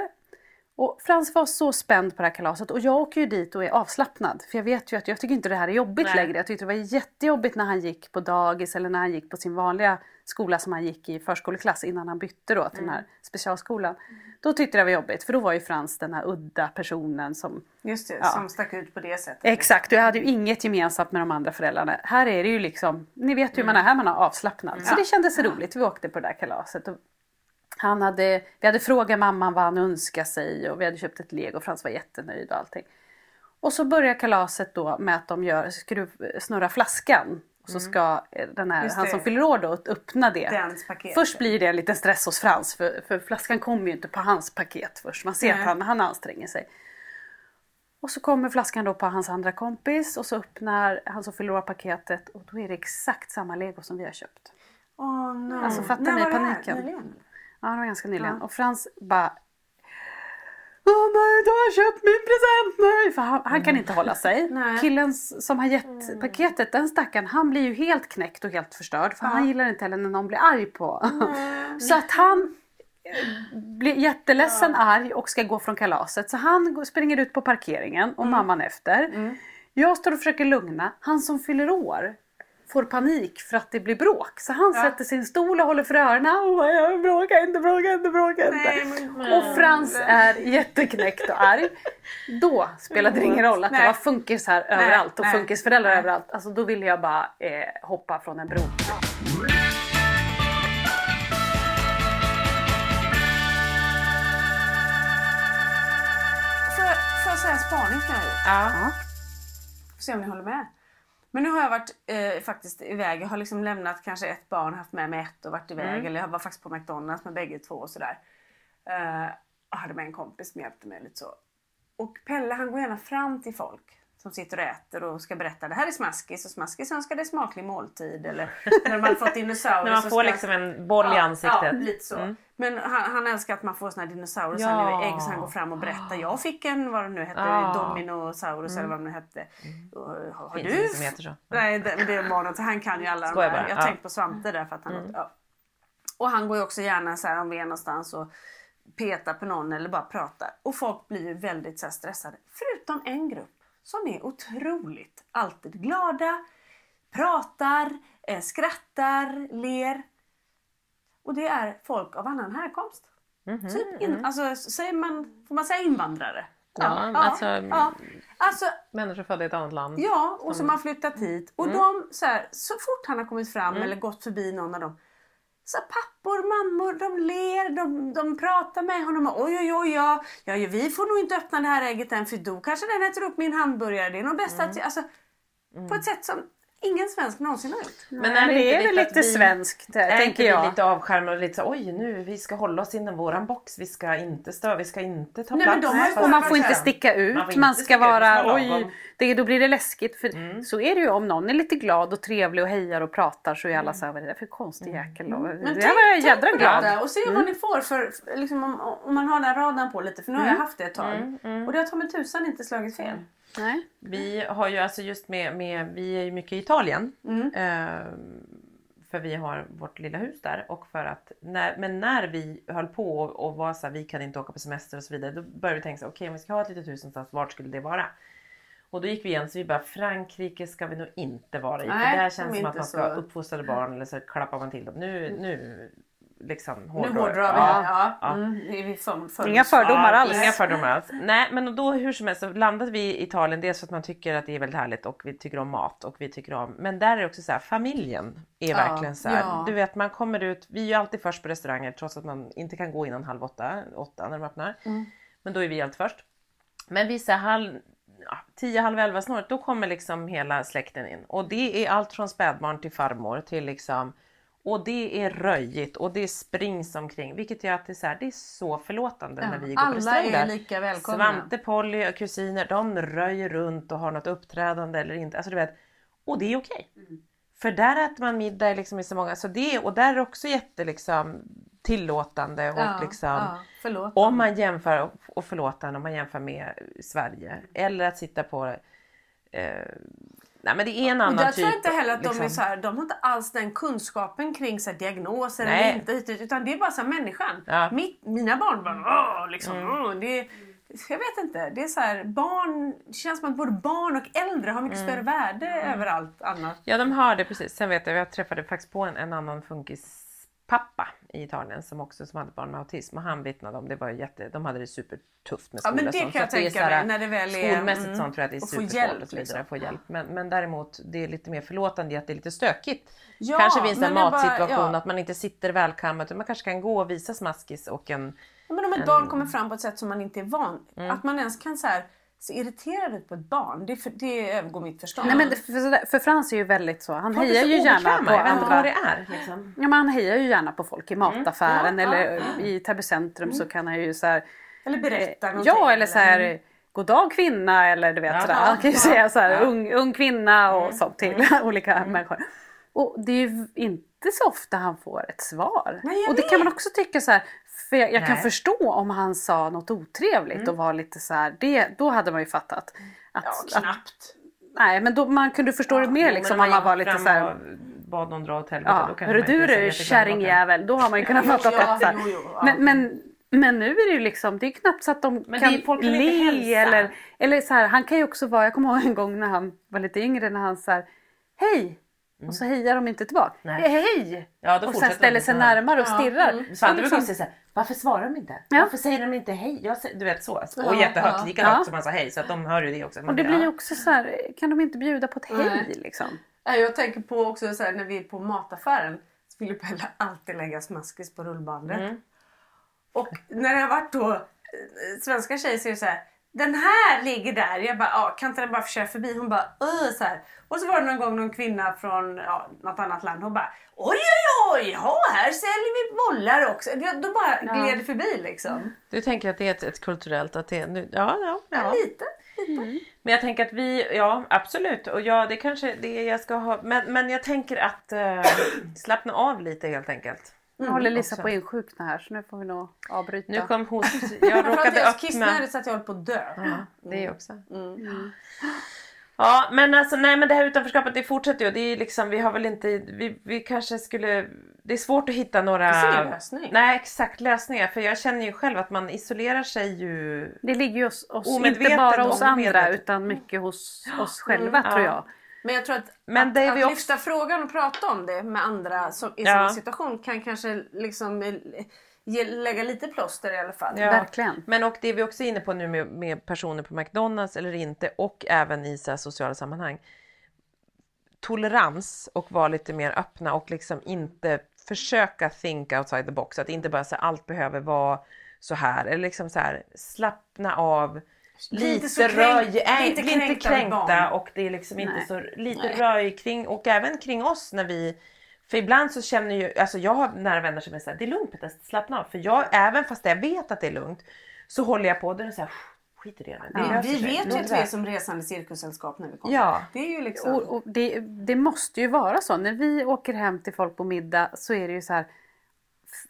Speaker 3: Och Frans var så spänd på det här kalaset och jag åker ju dit och är avslappnad. För jag vet ju att jag tycker inte det här är jobbigt
Speaker 2: Nej.
Speaker 3: längre. Jag tyckte det var jättejobbigt när han gick på dagis eller när han gick på sin vanliga skola som han gick i förskoleklass innan han bytte då till den här specialskolan. Då tyckte jag det var jobbigt för då var ju Frans den här udda personen som
Speaker 1: Just det,
Speaker 3: Ja.
Speaker 1: som stack ut på det sättet.
Speaker 3: Exakt, och jag hade ju inget gemensamt med de andra föräldrarna. Här är det ju liksom, ni vet hur man är här, man har avslappnad. Så det kändes roligt, vi åkte på det där kalaset. Och han hade, vi hade frågat mamman vad han önskade sig och vi hade köpt ett lego och Frans var jättenöjd och allting. Och så börjar kalaset då med att de gör, skruv, snurrar flaskan. Och så ska eh, den här, han som fyller år då öppna det. Först blir det en liten stress hos Frans för, för flaskan kommer ju inte på hans paket först. Man ser
Speaker 1: Nej.
Speaker 3: att han, han anstränger sig. Och så kommer flaskan då på hans andra kompis och så öppnar han som fyller år paketet och då är det exakt samma lego som vi har köpt.
Speaker 1: Åh.
Speaker 3: Alltså,
Speaker 1: När
Speaker 3: ni
Speaker 1: var det här?
Speaker 3: paniken? Ja, det var ganska nyligen.
Speaker 1: Ja.
Speaker 3: Och Frans bara Åh nej, då har jag köpt min present! Nej! För han, han kan inte hålla sig.
Speaker 1: Nej.
Speaker 3: Killen som har gett paketet, den stackaren, han blir ju helt knäckt och helt förstörd. För han gillar inte heller när någon blir arg på. Så att han eh, blir jätteledsen, arg och ska gå från kalaset. Så han springer ut på parkeringen och mamman efter. Jag står och försöker lugna. Han som fyller år får panik för att det blir bråk. Så han sätter sin stol och håller för öronen. Bråkar inte, bråkar inte, bråkar inte.
Speaker 1: Nej, men-
Speaker 3: Och Frans är jätteknäckt och arg. Då spelade det ingen roll att det
Speaker 1: Nej.
Speaker 3: var funkis här överallt och
Speaker 1: nej,
Speaker 3: funkisföräldrar
Speaker 1: nej.
Speaker 3: överallt. Alltså då ville jag bara eh, hoppa från en bro.
Speaker 1: Får jag, säga en spaning som jag har gjort?
Speaker 2: Ja.
Speaker 1: Får se om ni håller med. Men nu har jag varit eh, faktiskt iväg. Jag har liksom lämnat kanske ett barn, haft med mig ett och varit iväg. Eller jag var faktiskt på McDonalds med bägge två och sådär. Eh, och hade med en kompis som hjälpte mig lite så. Och Pelle han går gärna fram till folk som sitter och äter och ska berätta det här är Smaskis och Smaskis dig smaklig måltid. Eller när hade fått dinosaurier
Speaker 2: När man får
Speaker 1: ska-
Speaker 2: liksom en boll i ansiktet.
Speaker 1: Ja, lite så. Men han, han älskar att man får såna här dinosaurier
Speaker 2: Ja.
Speaker 1: ja. ägg så han går fram och berättar. Jag fick en, vad det nu hette,
Speaker 2: Ja.
Speaker 1: Dominosaurus eller vad det nu hette. Och, har
Speaker 2: Finns
Speaker 1: du?
Speaker 2: som heter så.
Speaker 1: Nej, det, det är barnet. Han kan ju alla de
Speaker 2: bara.
Speaker 1: Jag
Speaker 2: Ja.
Speaker 1: tänkte på Svante där för att han ja. Och han går ju också gärna så här om vi är någonstans och petar på någon eller bara pratar. Och folk blir ju väldigt så stressade. Förutom en grupp som är otroligt alltid glada, pratar, eh, skrattar, ler. Och det är folk av annan härkomst.
Speaker 2: Mhm,
Speaker 1: typ in, alltså, säger man, får man säga invandrare?
Speaker 2: Ja, alltså-
Speaker 1: ja. alltså
Speaker 2: Människor födda i ett annat land.
Speaker 1: Ja, och som har flyttat hit. Och
Speaker 2: Mm.
Speaker 1: de, så, här, så fort han har kommit fram eller gått förbi någon av dem. Så pappor, mammor, de ler, de, de pratar med honom. Oj, oj, oj, ja, ja, vi får nog inte öppna det här ägget än för då kanske den äter upp min hamburgare. Det är nog bäst
Speaker 2: Mm.
Speaker 1: att... Alltså, På ett sätt som... ingen svensk någonsin har gjort.
Speaker 2: Men,
Speaker 3: men det är väl lite
Speaker 2: vi-
Speaker 3: svenskt eh,
Speaker 2: Är
Speaker 3: tänker
Speaker 2: inte
Speaker 3: jag.
Speaker 2: lite avskärmade och lite så oj nu vi ska hålla oss inom våran box, vi ska inte störa, vi ska inte ta
Speaker 1: Nej, men
Speaker 2: plats.
Speaker 1: de har ju
Speaker 2: fast-
Speaker 3: Och man får inte sticka ut,
Speaker 2: Man
Speaker 3: man, ska
Speaker 2: sticka ut,
Speaker 3: vara,
Speaker 2: man
Speaker 3: oj, det, då blir det läskigt. För så är det ju om någon är lite glad och trevlig och hejar och pratar så är alla så här, vad är det där för konstig jäkel? Och,
Speaker 1: Men
Speaker 3: det
Speaker 1: tänk,
Speaker 3: var jag jädra glad.
Speaker 1: detta och se vad ni får för, liksom, om, om man har den radarn på lite. För nu har jag haft det ett tag. Och det har ta mig tusan inte slagit fel.
Speaker 3: Nej.
Speaker 2: Vi har ju alltså just med, med vi är ju mycket i Italien.
Speaker 1: Mm.
Speaker 2: Eh, för vi har vårt lilla hus där. Och för att, när, men när vi höll på och, och var så här, vi kan inte åka på semester och så vidare. Då började vi tänka så okej om vi ska ha ett litet hus någonstans, vart skulle det vara? Och då gick vi igen så vi bara, Frankrike ska vi nog inte vara i.
Speaker 1: Nej,
Speaker 2: för där känns det som att man ska
Speaker 1: så-
Speaker 2: uppfostra barn eller så klappar man till dem. Nu, nu liksom
Speaker 1: Nu
Speaker 2: hårdrar
Speaker 1: hårdrar vi
Speaker 2: Ja.
Speaker 1: här. Ja.
Speaker 2: Ja.
Speaker 1: Mm, det är vi för, för,
Speaker 3: Inga fördomar
Speaker 2: Ja,
Speaker 3: alls.
Speaker 2: Inga fördomar alls. Nej men då hur som helst så landade vi i Italien. Dels för att man tycker att det är väldigt härligt och vi tycker om mat och vi tycker om. Men där är det också så här familjen är
Speaker 1: Ja,
Speaker 2: verkligen så här.
Speaker 1: ja.
Speaker 2: Du vet man kommer ut. Vi är ju alltid först på restauranger trots att man inte kan gå innan halv åtta, åtta när de öppnar.
Speaker 1: Mm.
Speaker 2: Men då är vi alltid först. Men vi säger halv ja, tio, halv elva snart, då kommer liksom hela släkten in. Och det är allt från spädbarn till farmor till liksom och det är röjigt och det springs omkring vilket gör att det är så, här, det är så förlåtande
Speaker 1: Ja,
Speaker 2: när vi går på
Speaker 1: alla
Speaker 2: restaurang
Speaker 1: är
Speaker 2: där.
Speaker 1: lika välkomna.
Speaker 2: Svante, Polly och kusiner de röjer runt och har något uppträdande eller inte. Alltså du vet, och det är okej.
Speaker 1: Mm.
Speaker 2: För där äter man middag liksom i så många, så det, och där är det också jätte liksom, tillåtande och
Speaker 1: Ja,
Speaker 2: liksom
Speaker 1: ja,
Speaker 2: om man jämför, och förlåtande, om man jämför med Sverige eller att sitta på eh, Nej men det är en
Speaker 1: Och
Speaker 2: annan
Speaker 1: där
Speaker 2: typ.
Speaker 1: tror jag inte heller att de är
Speaker 2: liksom.
Speaker 1: så här, de har inte alls den kunskapen kring så här, diagnoser
Speaker 2: Nej.
Speaker 1: eller inte utan det är bara så här, människan.
Speaker 2: Ja. Mm.
Speaker 1: Mitt, mina barn bara åh, liksom, åh, det, jag vet inte, det är så här, barn, känns som att både barn och äldre har mycket
Speaker 2: Mm.
Speaker 1: större värde över allt annat.
Speaker 2: Ja de har det precis. Sen vet jag, jag träffade faktiskt på en, en annan funkispappa i Italien som också som hade barn med autism och han vittnade om det var jätte, de hade det supertufft med
Speaker 1: Ja,
Speaker 2: skolan.
Speaker 1: men
Speaker 2: och
Speaker 1: det kan jag tänka mig, när det väl är-
Speaker 2: Skolmässigt
Speaker 1: mm,
Speaker 2: sånt tror jag att det är supersvårt
Speaker 1: hjälp,
Speaker 2: och så vidare.
Speaker 1: liksom.
Speaker 2: Få hjälp. Men, men däremot det är lite mer förlåtande i att det är lite stökigt.
Speaker 1: Ja,
Speaker 2: kanske vid en
Speaker 1: men jag bara-
Speaker 2: matsituation
Speaker 1: ja.
Speaker 2: att man inte sitter välkammat utan man kanske kan gå och visa smaskis och en
Speaker 1: Ja, Men om ett barn kommer fram på ett sätt som man inte är van,
Speaker 2: Mm.
Speaker 1: att man ens kan så här, se irriterad ut på ett barn, det, för, det övergår mitt förstånd.
Speaker 3: Nej, men för, för Frans är ju väldigt så, han hejar
Speaker 2: så
Speaker 3: ju gärna på
Speaker 2: Jag vet inte vad
Speaker 3: andra.
Speaker 2: det är. Liksom.
Speaker 3: Ja, men han hejar ju gärna på folk i mataffären
Speaker 1: Ja,
Speaker 3: eller
Speaker 1: ja,
Speaker 3: i Täby centrum så kan han ju så här,
Speaker 1: Eller berätta någonting.
Speaker 3: Ja eller så här God dag kvinna eller du vet
Speaker 2: Ja,
Speaker 3: sådär. Han kan ju säga så här,
Speaker 2: ja. Mm.
Speaker 3: ung, ung kvinna och sånt till olika människor. Och det är ju inte så ofta han får ett svar.
Speaker 1: Nej,
Speaker 3: och det
Speaker 1: vet.
Speaker 3: kan man också tycka så här. För jag, jag kan förstå om han sa något otrevligt
Speaker 1: Mm.
Speaker 3: och var lite så här. Det, då hade man ju fattat. Att,
Speaker 1: Ja,
Speaker 3: att,
Speaker 1: knappt.
Speaker 3: nej men då, man kunde förstå det mer liksom om man var lite så här.
Speaker 2: bad någon dra åt helvete.
Speaker 3: Ja,
Speaker 2: då
Speaker 3: hörru du du kärringjävel. Då har man ju kunnat fatta
Speaker 1: ja,
Speaker 3: att
Speaker 1: jo, jo, ja.
Speaker 3: men, men, men nu är det ju liksom, det är knappt så att de
Speaker 2: Men
Speaker 3: kan
Speaker 2: det folk kan
Speaker 3: le eller, eller så här, han kan ju också vara, jag kommer ihåg en gång när han var lite yngre när han så här, hej! Och så hejar de inte tillbaka.
Speaker 2: Nej.
Speaker 3: Hej!
Speaker 2: Ja, då
Speaker 3: och sen ställer
Speaker 2: de
Speaker 3: sig närmare och
Speaker 1: Ja,
Speaker 3: stirrar.
Speaker 1: mm.
Speaker 2: Svante
Speaker 3: Och
Speaker 2: brukar
Speaker 3: liksom-
Speaker 2: säga varför svarar de inte?
Speaker 3: Ja.
Speaker 2: Varför säger de inte hej? Jag du vet så. Och
Speaker 1: Ja,
Speaker 2: jättehögt,
Speaker 1: ja.
Speaker 2: lika högt som han sa hej så att de hör ju det också.
Speaker 3: Och det blir ju också så här, kan de inte bjuda på ett hej
Speaker 1: Nej.
Speaker 3: liksom?
Speaker 1: Jag tänker på också så här, när vi är på mataffären så vill Pelle alltid lägga smaskis på rullbandet.
Speaker 2: Mm.
Speaker 1: Och när det har varit då eh, svenska tjejer så är det så här. Den här ligger där. Jag bara, ja, kan inte den bara få köra förbi? Hon bara, Åh, så här. Och så var det någon gång någon kvinna från ja, något annat land. Hon bara, oj oj oj, ja, här säljer vi bollar också. Då- bara
Speaker 3: Ja.
Speaker 1: gled förbi liksom.
Speaker 2: Du tänker att det är ett, ett kulturellt, att det är, nu, ja, ja,
Speaker 1: Ja.
Speaker 2: ja.
Speaker 1: Lite.
Speaker 2: Men jag tänker att vi, ja absolut. Och ja, det kanske det jag ska ha. Men, men jag tänker att eh, slappna av lite helt enkelt.
Speaker 3: Nu håller Lisa
Speaker 2: också.
Speaker 3: på att insjukna här så nu får vi nog avbryta.
Speaker 2: Nu kom host. Jag råkade öppna.
Speaker 1: kissnödig så att jag håller på att dö.
Speaker 2: Ja, det också.
Speaker 1: Mm.
Speaker 2: Ja men alltså nej men det här utanförskapet det fortsätter ju. Det är liksom, vi har väl inte, vi, vi kanske skulle, det är svårt att hitta några... Nej exakt lösningar för jag känner ju själv att man isolerar sig ju.
Speaker 3: Det ligger ju hos oss, inte bara hos andra utan mycket hos oss själva
Speaker 2: Ja.
Speaker 3: tror jag.
Speaker 1: Men jag tror att,
Speaker 2: Men
Speaker 1: att,
Speaker 2: det är
Speaker 1: att
Speaker 2: vi också-
Speaker 1: lyfta frågan och prata om det med andra som, i
Speaker 2: Ja.
Speaker 1: samma situation kan kanske liksom eh, ge, lägga lite plåster i alla fall.
Speaker 2: Ja.
Speaker 3: Verkligen.
Speaker 2: Men och det är vi också inne på nu med, med personer på McDonalds eller inte och även i så här sociala sammanhang. Tolerans och vara lite mer öppna och liksom inte försöka think outside the box. Att inte bara säga allt behöver vara så här eller liksom så här slappna av. lite, röj,
Speaker 1: lite
Speaker 2: nej, lite
Speaker 1: kränkta
Speaker 2: kränkta,
Speaker 1: barn.
Speaker 2: och det är liksom inte
Speaker 3: Nej.
Speaker 2: så lite röj kring och även kring oss när vi för ibland så känner ju, alltså jag har nära vänner som är såhär, det är lugnt Petter, slappna av. För jag, även fast jag vet att det är lugnt så håller jag på och är det såhär, skit i det. Det
Speaker 1: Vi,
Speaker 2: löser
Speaker 1: vi vet ju att vi är som resande cirkussällskap när vi kommer.
Speaker 2: Ja.
Speaker 1: Det är ju liksom...
Speaker 3: Och, och det, det måste ju vara så. När vi åker hem till folk på middag så är det ju så här.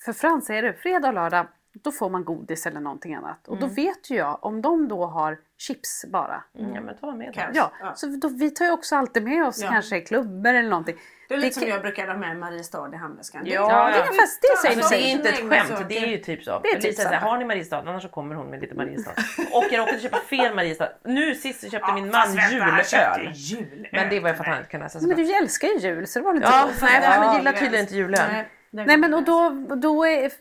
Speaker 3: För Frans är det fredag och lördag. Då får man godis eller någonting annat. Och då vet ju jag om de då har chips bara.
Speaker 2: Mm, ja men ta med det.
Speaker 3: Ja,
Speaker 1: Ja.
Speaker 3: så då, vi tar ju också alltid med oss
Speaker 1: Ja.
Speaker 3: kanske klubbor eller någonting.
Speaker 1: Det är lite som
Speaker 3: kan-
Speaker 1: jag brukar ha med Mariestad i handväskan. Det-
Speaker 3: Ja,
Speaker 2: Ja,
Speaker 3: det
Speaker 2: ja.
Speaker 3: är fast det säger
Speaker 2: Alltså, det är inte ett skämt, det är ju typ så.
Speaker 3: Det är typ
Speaker 2: Lisa säger,
Speaker 3: samma.
Speaker 2: har ni Mariestad? Annars så kommer hon med lite Mariestad. Och jag råkade köpa fel Mariestad. Nu sist så köpte min man julöl.
Speaker 1: julöl.
Speaker 2: Men det var ju för att han inte kunde läsa så
Speaker 3: Men du älskar ju jul så det var inte
Speaker 2: Ja,
Speaker 3: så.
Speaker 2: nej, han gillar
Speaker 1: det-
Speaker 2: tydligen inte julöl.
Speaker 1: Nej,
Speaker 3: men och då, då är,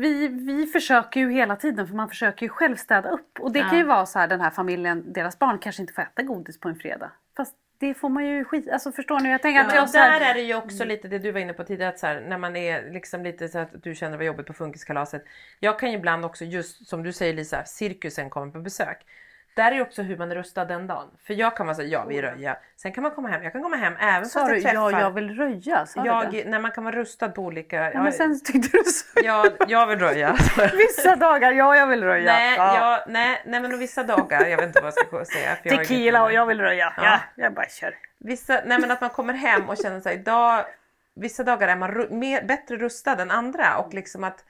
Speaker 3: vi, vi försöker ju hela tiden för man försöker ju själv städa upp. Och det kan ju vara så här den här familjen, deras barn kanske inte får äta godis på en fredag. Fast det får man ju skit, alltså förstår ni? Jag tänker att jag så här,
Speaker 2: där är det ju också lite det du var inne på tidigare att så här, när man är liksom lite så att du känner det var jobbigt på funkiskalaset. Jag kan ju ibland också just som du säger Lisa, cirkusen kommer på besök. Där är också hur man är rustad den dagen. För jag kan vara så ja vi röja. Sen kan man komma hem, jag kan komma hem även
Speaker 3: sa
Speaker 2: fast
Speaker 3: du
Speaker 2: jag träffar.
Speaker 3: ja jag vill röja? Sa du det?
Speaker 2: jag, när man kan vara rustad på olika...
Speaker 3: Ja, men sen tyckte du så.
Speaker 2: ja, jag vill röja.
Speaker 3: Vissa dagar, ja jag vill röja.
Speaker 2: nej,
Speaker 3: ja.
Speaker 2: jag, nej, nej men vissa dagar, jag vet inte vad jag ska säga. För jag
Speaker 3: Tequila och jag vill röja. Ja,
Speaker 2: Ja.
Speaker 3: jag bara kör.
Speaker 2: Vissa, nej men att man kommer hem och känner sig idag, vissa dagar är man mer, bättre rustad än andra och liksom att,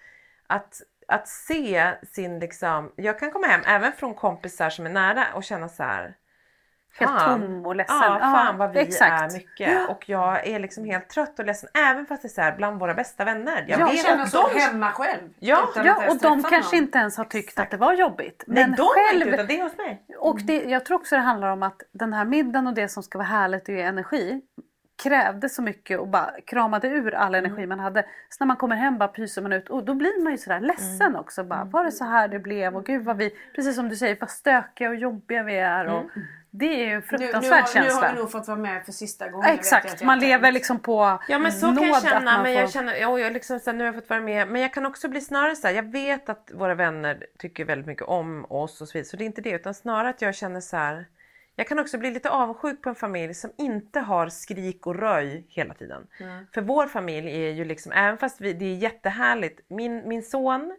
Speaker 2: att, att se sin liksom, jag kan komma hem även från kompisar som är nära och känna så här.
Speaker 3: Helt tom och ledsen.
Speaker 2: Ja, fan vad vi
Speaker 3: exakt.
Speaker 2: är mycket. Och jag är liksom helt trött och ledsen även fast det är så här bland våra bästa vänner. Jag
Speaker 1: Jag känner
Speaker 2: att
Speaker 1: så
Speaker 2: de...
Speaker 1: hemma själv.
Speaker 2: Ja,
Speaker 3: Ja, och de kanske
Speaker 1: någon.
Speaker 3: inte ens har tyckt att det var jobbigt.
Speaker 2: Nej,
Speaker 3: Men
Speaker 2: de har inte
Speaker 3: själv,
Speaker 2: utan det är hos mig.
Speaker 3: Och det, jag tror också det handlar om att den här middagen och det som ska vara härligt och ge energi krävde så mycket och bara kramade ur all
Speaker 2: Mm.
Speaker 3: energi man hade. Så när man kommer hem bara pyser man ut och då blir man ju sådär ledsen
Speaker 2: Mm.
Speaker 3: också. Bara, var det så här det blev? Och gud vad vi, precis som du säger, vad stökiga och jobbiga vi är. Och
Speaker 2: Mm.
Speaker 3: Det är ju en
Speaker 1: Nu, nu,
Speaker 3: fruktansvärd
Speaker 1: har, nu
Speaker 3: känsla.
Speaker 1: har vi nog fått vara med för sista gången. jag
Speaker 3: Exakt,
Speaker 1: att jag
Speaker 3: man lever liksom på
Speaker 2: Ja men så kan jag känna. Men jag
Speaker 3: får-
Speaker 2: känner, ja, jag liksom, så här, nu har jag fått vara med. Men jag kan också bli snarare så här, jag vet att våra vänner tycker väldigt mycket om oss och så vidare. Så det är inte det utan snarare att jag känner så här. Jag kan också bli lite avundsjuk på en familj som inte har skrik och röj hela tiden. För vår familj är ju liksom, även fast vi, det är jättehärligt. Min, min son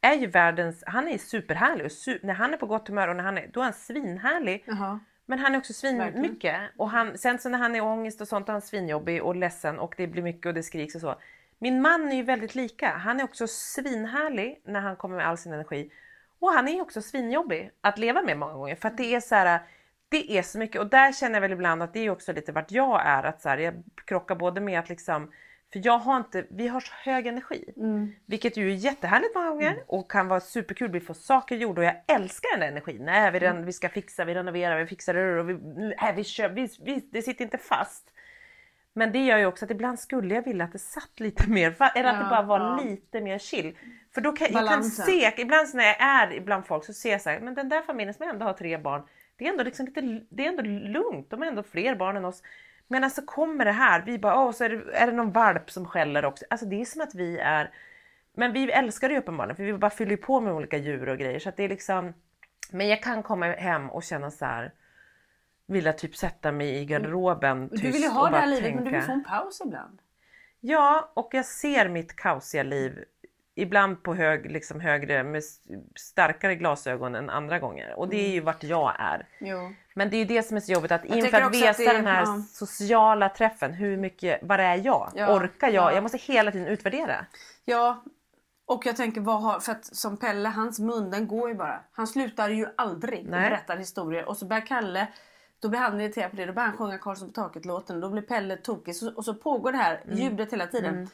Speaker 2: är ju världens, han är superhärlig och su, när han är på gott humör och när han är, då är han svinhärlig.
Speaker 1: Jaha.
Speaker 2: Men han är också svin
Speaker 1: Verkligen.
Speaker 2: mycket. Och han, sen så när han är ångest och sånt är han svinjobbig och ledsen och det blir mycket och det skriks och så. Min man är ju väldigt lika. Han är också svinhärlig när han kommer med all sin energi. Och han är också svinjobbig att leva med många gånger. För att det är så här, det är så mycket. Och där känner jag väl ibland att det är också lite vart jag är. Att så här, jag krockar både med att liksom för jag har inte, vi har så hög energi. Vilket ju är jättehärligt många gånger och kan vara superkul. Vi får saker gjorda och jag älskar den energin. Nej, vi, ren, vi ska fixa, vi renoverar, vi fixar det och vi, nej, vi kör, vi, vi, det sitter inte fast. Men det gör ju också att ibland skulle jag vilja att det satt lite mer, eller att det
Speaker 1: Ja,
Speaker 2: bara var
Speaker 1: ja.
Speaker 2: lite mer chill. För då kan jag kan
Speaker 1: Balansen.
Speaker 2: se, ibland när jag är bland folk så ser jag så här, men den där familjen som ändå har tre barn, det är ändå, liksom lite, det är ändå lugnt, de har ändå fler barn än oss. Men alltså kommer det här, vi bara, åh så är det, är det någon valp som skäller också. Alltså det är som att vi är, men vi älskar det ju uppenbarligen för vi bara fyller på med olika djur och grejer så att det är liksom, men jag kan komma hem och känna så här vilja typ sätta mig i garderoben tyst
Speaker 1: Du vill ju ha det här livet men du vill
Speaker 2: tänka.
Speaker 1: få en paus ibland.
Speaker 2: Ja, och jag ser mitt kaosiga liv ibland på hög, liksom högre, med starkare glasögon än andra gånger. Och det är ju vart jag är.
Speaker 1: Jo.
Speaker 2: Men det är ju det som är så jobbigt att inför
Speaker 1: tänker
Speaker 2: att veta den här
Speaker 1: ja.
Speaker 2: sociala träffen, hur mycket, vad är jag?
Speaker 1: Ja,
Speaker 2: Orkar jag?
Speaker 1: ja.
Speaker 2: Jag måste hela tiden utvärdera.
Speaker 1: Ja, och jag tänker vad har, för att som Pelle, hans mun den går ju bara. Han slutar ju aldrig och
Speaker 2: Nej.
Speaker 1: berättar historier. Och så börjar Kalle, då blir han irriterad på det. Då börjar han sjunga Karlsson på taket-låten. Då blir Pelle tokig. Så, och så pågår det här ljudet hela tiden.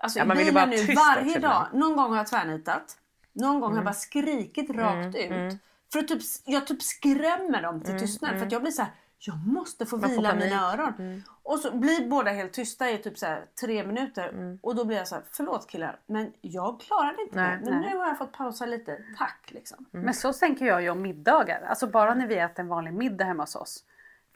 Speaker 1: Alltså
Speaker 2: Mm. Ja, man vill bara
Speaker 1: nu
Speaker 2: tyst
Speaker 1: varje dag. Någon gång har jag tvärnitat. Någon gång har jag
Speaker 2: Mm.
Speaker 1: bara skrikit rakt ut. För att typ, jag typ skrämmer dem till tystnad. För att jag blir så här, jag måste få
Speaker 2: Mm, Man
Speaker 1: vila.
Speaker 2: Mm.
Speaker 1: mina öron. Och så blir båda helt tysta i typ så här tre minuter.
Speaker 2: Mm.
Speaker 1: Och då blir jag så här, förlåt killar, men jag klarade inte
Speaker 2: Nej.
Speaker 1: det. Men nu har jag fått pausa lite. Tack liksom.
Speaker 2: Mm.
Speaker 3: Men så tänker jag ju om middagar. Alltså bara när vi äter en vanlig middag hemma hos oss.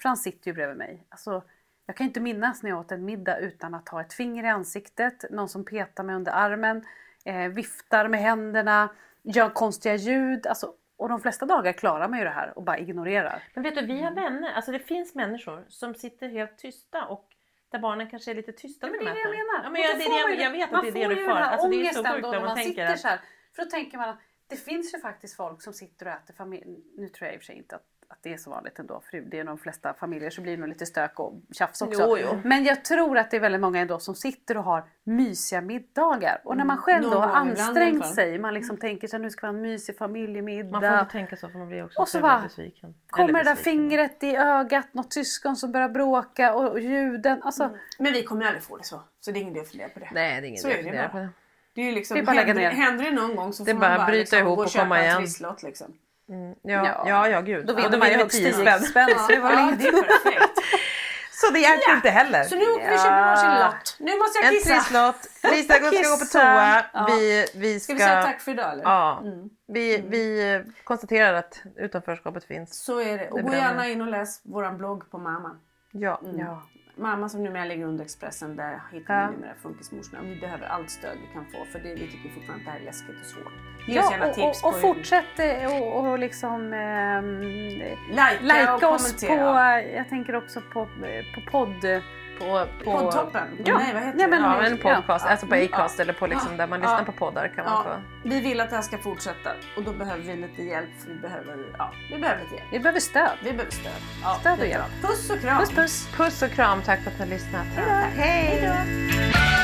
Speaker 3: Frans sitter ju bredvid mig. Alltså, jag kan inte minnas när jag åt en middag utan att ha ett finger i ansiktet, någon som petar mig under armen, eh, viftar med händerna, gör konstiga ljud. Alltså, Och de flesta dagar klarar man ju det här och bara ignorerar.
Speaker 2: Men vet du, vi har vänner, alltså det finns människor som sitter helt tysta och där barnen kanske är lite tysta när
Speaker 3: det
Speaker 2: de
Speaker 3: är det
Speaker 2: äter.
Speaker 3: jag menar.
Speaker 2: Ja, men jag, det är
Speaker 3: man
Speaker 2: det,
Speaker 3: ju-
Speaker 2: jag vet att det är det du
Speaker 3: här
Speaker 2: Alltså, det är så sjukt när
Speaker 3: när
Speaker 2: man tänker
Speaker 3: sitter så här. För då tänker man att det finns ju faktiskt folk som sitter och äter familj. Nu tror jag i och för sig inte att, att det är så vanligt ändå. För det är de flesta familjer så blir det nog lite stök och tjafs också.
Speaker 2: Jo, jo.
Speaker 3: Men jag tror att det är väldigt många ändå som sitter och har mysiga middagar. Och när man själv då har ansträngt sig. Man liksom tänker sig nu ska vi ha en mysig familjemiddag.
Speaker 2: man får inte tänka så för man blir också
Speaker 3: Och så bara
Speaker 2: besviken.
Speaker 3: Kommer
Speaker 2: Eller
Speaker 3: det där
Speaker 2: besviken.
Speaker 3: fingret i ögat, något syskon som börjar bråka och, och ljuden. Alltså,
Speaker 1: Men vi kommer ju aldrig få det så. Så det är ingen idé att fundera på det.
Speaker 2: Nej, det är ingen idé att
Speaker 1: det
Speaker 2: fundera
Speaker 1: bara.
Speaker 2: på det.
Speaker 1: Det är ju liksom,
Speaker 3: Det är bara
Speaker 1: händer, händer det någon gång så
Speaker 2: Det
Speaker 1: får
Speaker 2: bara
Speaker 1: man bara
Speaker 2: bryta
Speaker 1: liksom
Speaker 2: ihop
Speaker 1: och
Speaker 2: och
Speaker 1: köpa
Speaker 2: komma
Speaker 1: en
Speaker 2: igen.
Speaker 1: trisslott liksom.
Speaker 2: Ja, ja, ja, gud.
Speaker 3: Då vinner man ju högst
Speaker 2: 10
Speaker 3: 10
Speaker 2: spänn.
Speaker 3: spänn. Så det var
Speaker 1: Ja, det är perfekt.
Speaker 2: Så det hjälper inte heller.
Speaker 1: Så nu åker vi och köper varsin lott. Nu måste jag
Speaker 2: En
Speaker 1: kissa.
Speaker 2: trisslott, Lisa ska gå på toa.
Speaker 1: Ja.
Speaker 2: Vi, vi ska...
Speaker 1: Ska vi säga tack för idag eller?
Speaker 2: Ja.
Speaker 1: Mm.
Speaker 2: Vi, vi konstaterar att utanförskapet finns.
Speaker 1: Så är det. Och gå gärna in och läs våran blogg på Mamma.
Speaker 2: Ja.
Speaker 3: Ja.
Speaker 1: Mamma som numera ligger under Expressen, där hittar
Speaker 3: Ja.
Speaker 1: vi numera funkismorsorna. Och vi behöver allt stöd vi kan få för det, vi tycker fortfarande att det här är läskigt och svårt. Ge oss gärna
Speaker 3: Ja,
Speaker 1: tips
Speaker 3: och, och, och
Speaker 1: på hur-
Speaker 3: fortsätt eh, och, och liksom ehm,
Speaker 1: Likea
Speaker 3: Lajka
Speaker 1: och
Speaker 3: oss på,
Speaker 1: kommentera.
Speaker 3: jag tänker också på, eh, på podd.
Speaker 2: På, på,
Speaker 1: Poddtoppen?
Speaker 3: Ja.
Speaker 1: Nej, vad heter
Speaker 3: Ja,
Speaker 1: det?
Speaker 3: men-
Speaker 2: Ja, en podcast.
Speaker 3: Ja.
Speaker 2: Alltså på
Speaker 1: Mm.
Speaker 2: Acast eller på liksom
Speaker 1: Ja.
Speaker 2: där man lyssnar
Speaker 1: Ja.
Speaker 2: på poddar kan man
Speaker 1: Ja,
Speaker 2: få.
Speaker 1: vi vill att det här ska fortsätta och då behöver vi lite hjälp för vi behöver, ja, vi behöver lite hjälp.
Speaker 3: Vi behöver stöd.
Speaker 1: Vi behöver stöd. Ja,
Speaker 3: Stöd och hjälp.
Speaker 1: Puss och kram!
Speaker 3: Puss puss!
Speaker 2: Puss och kram, tack för att ni har lyssnat.
Speaker 3: Hej då!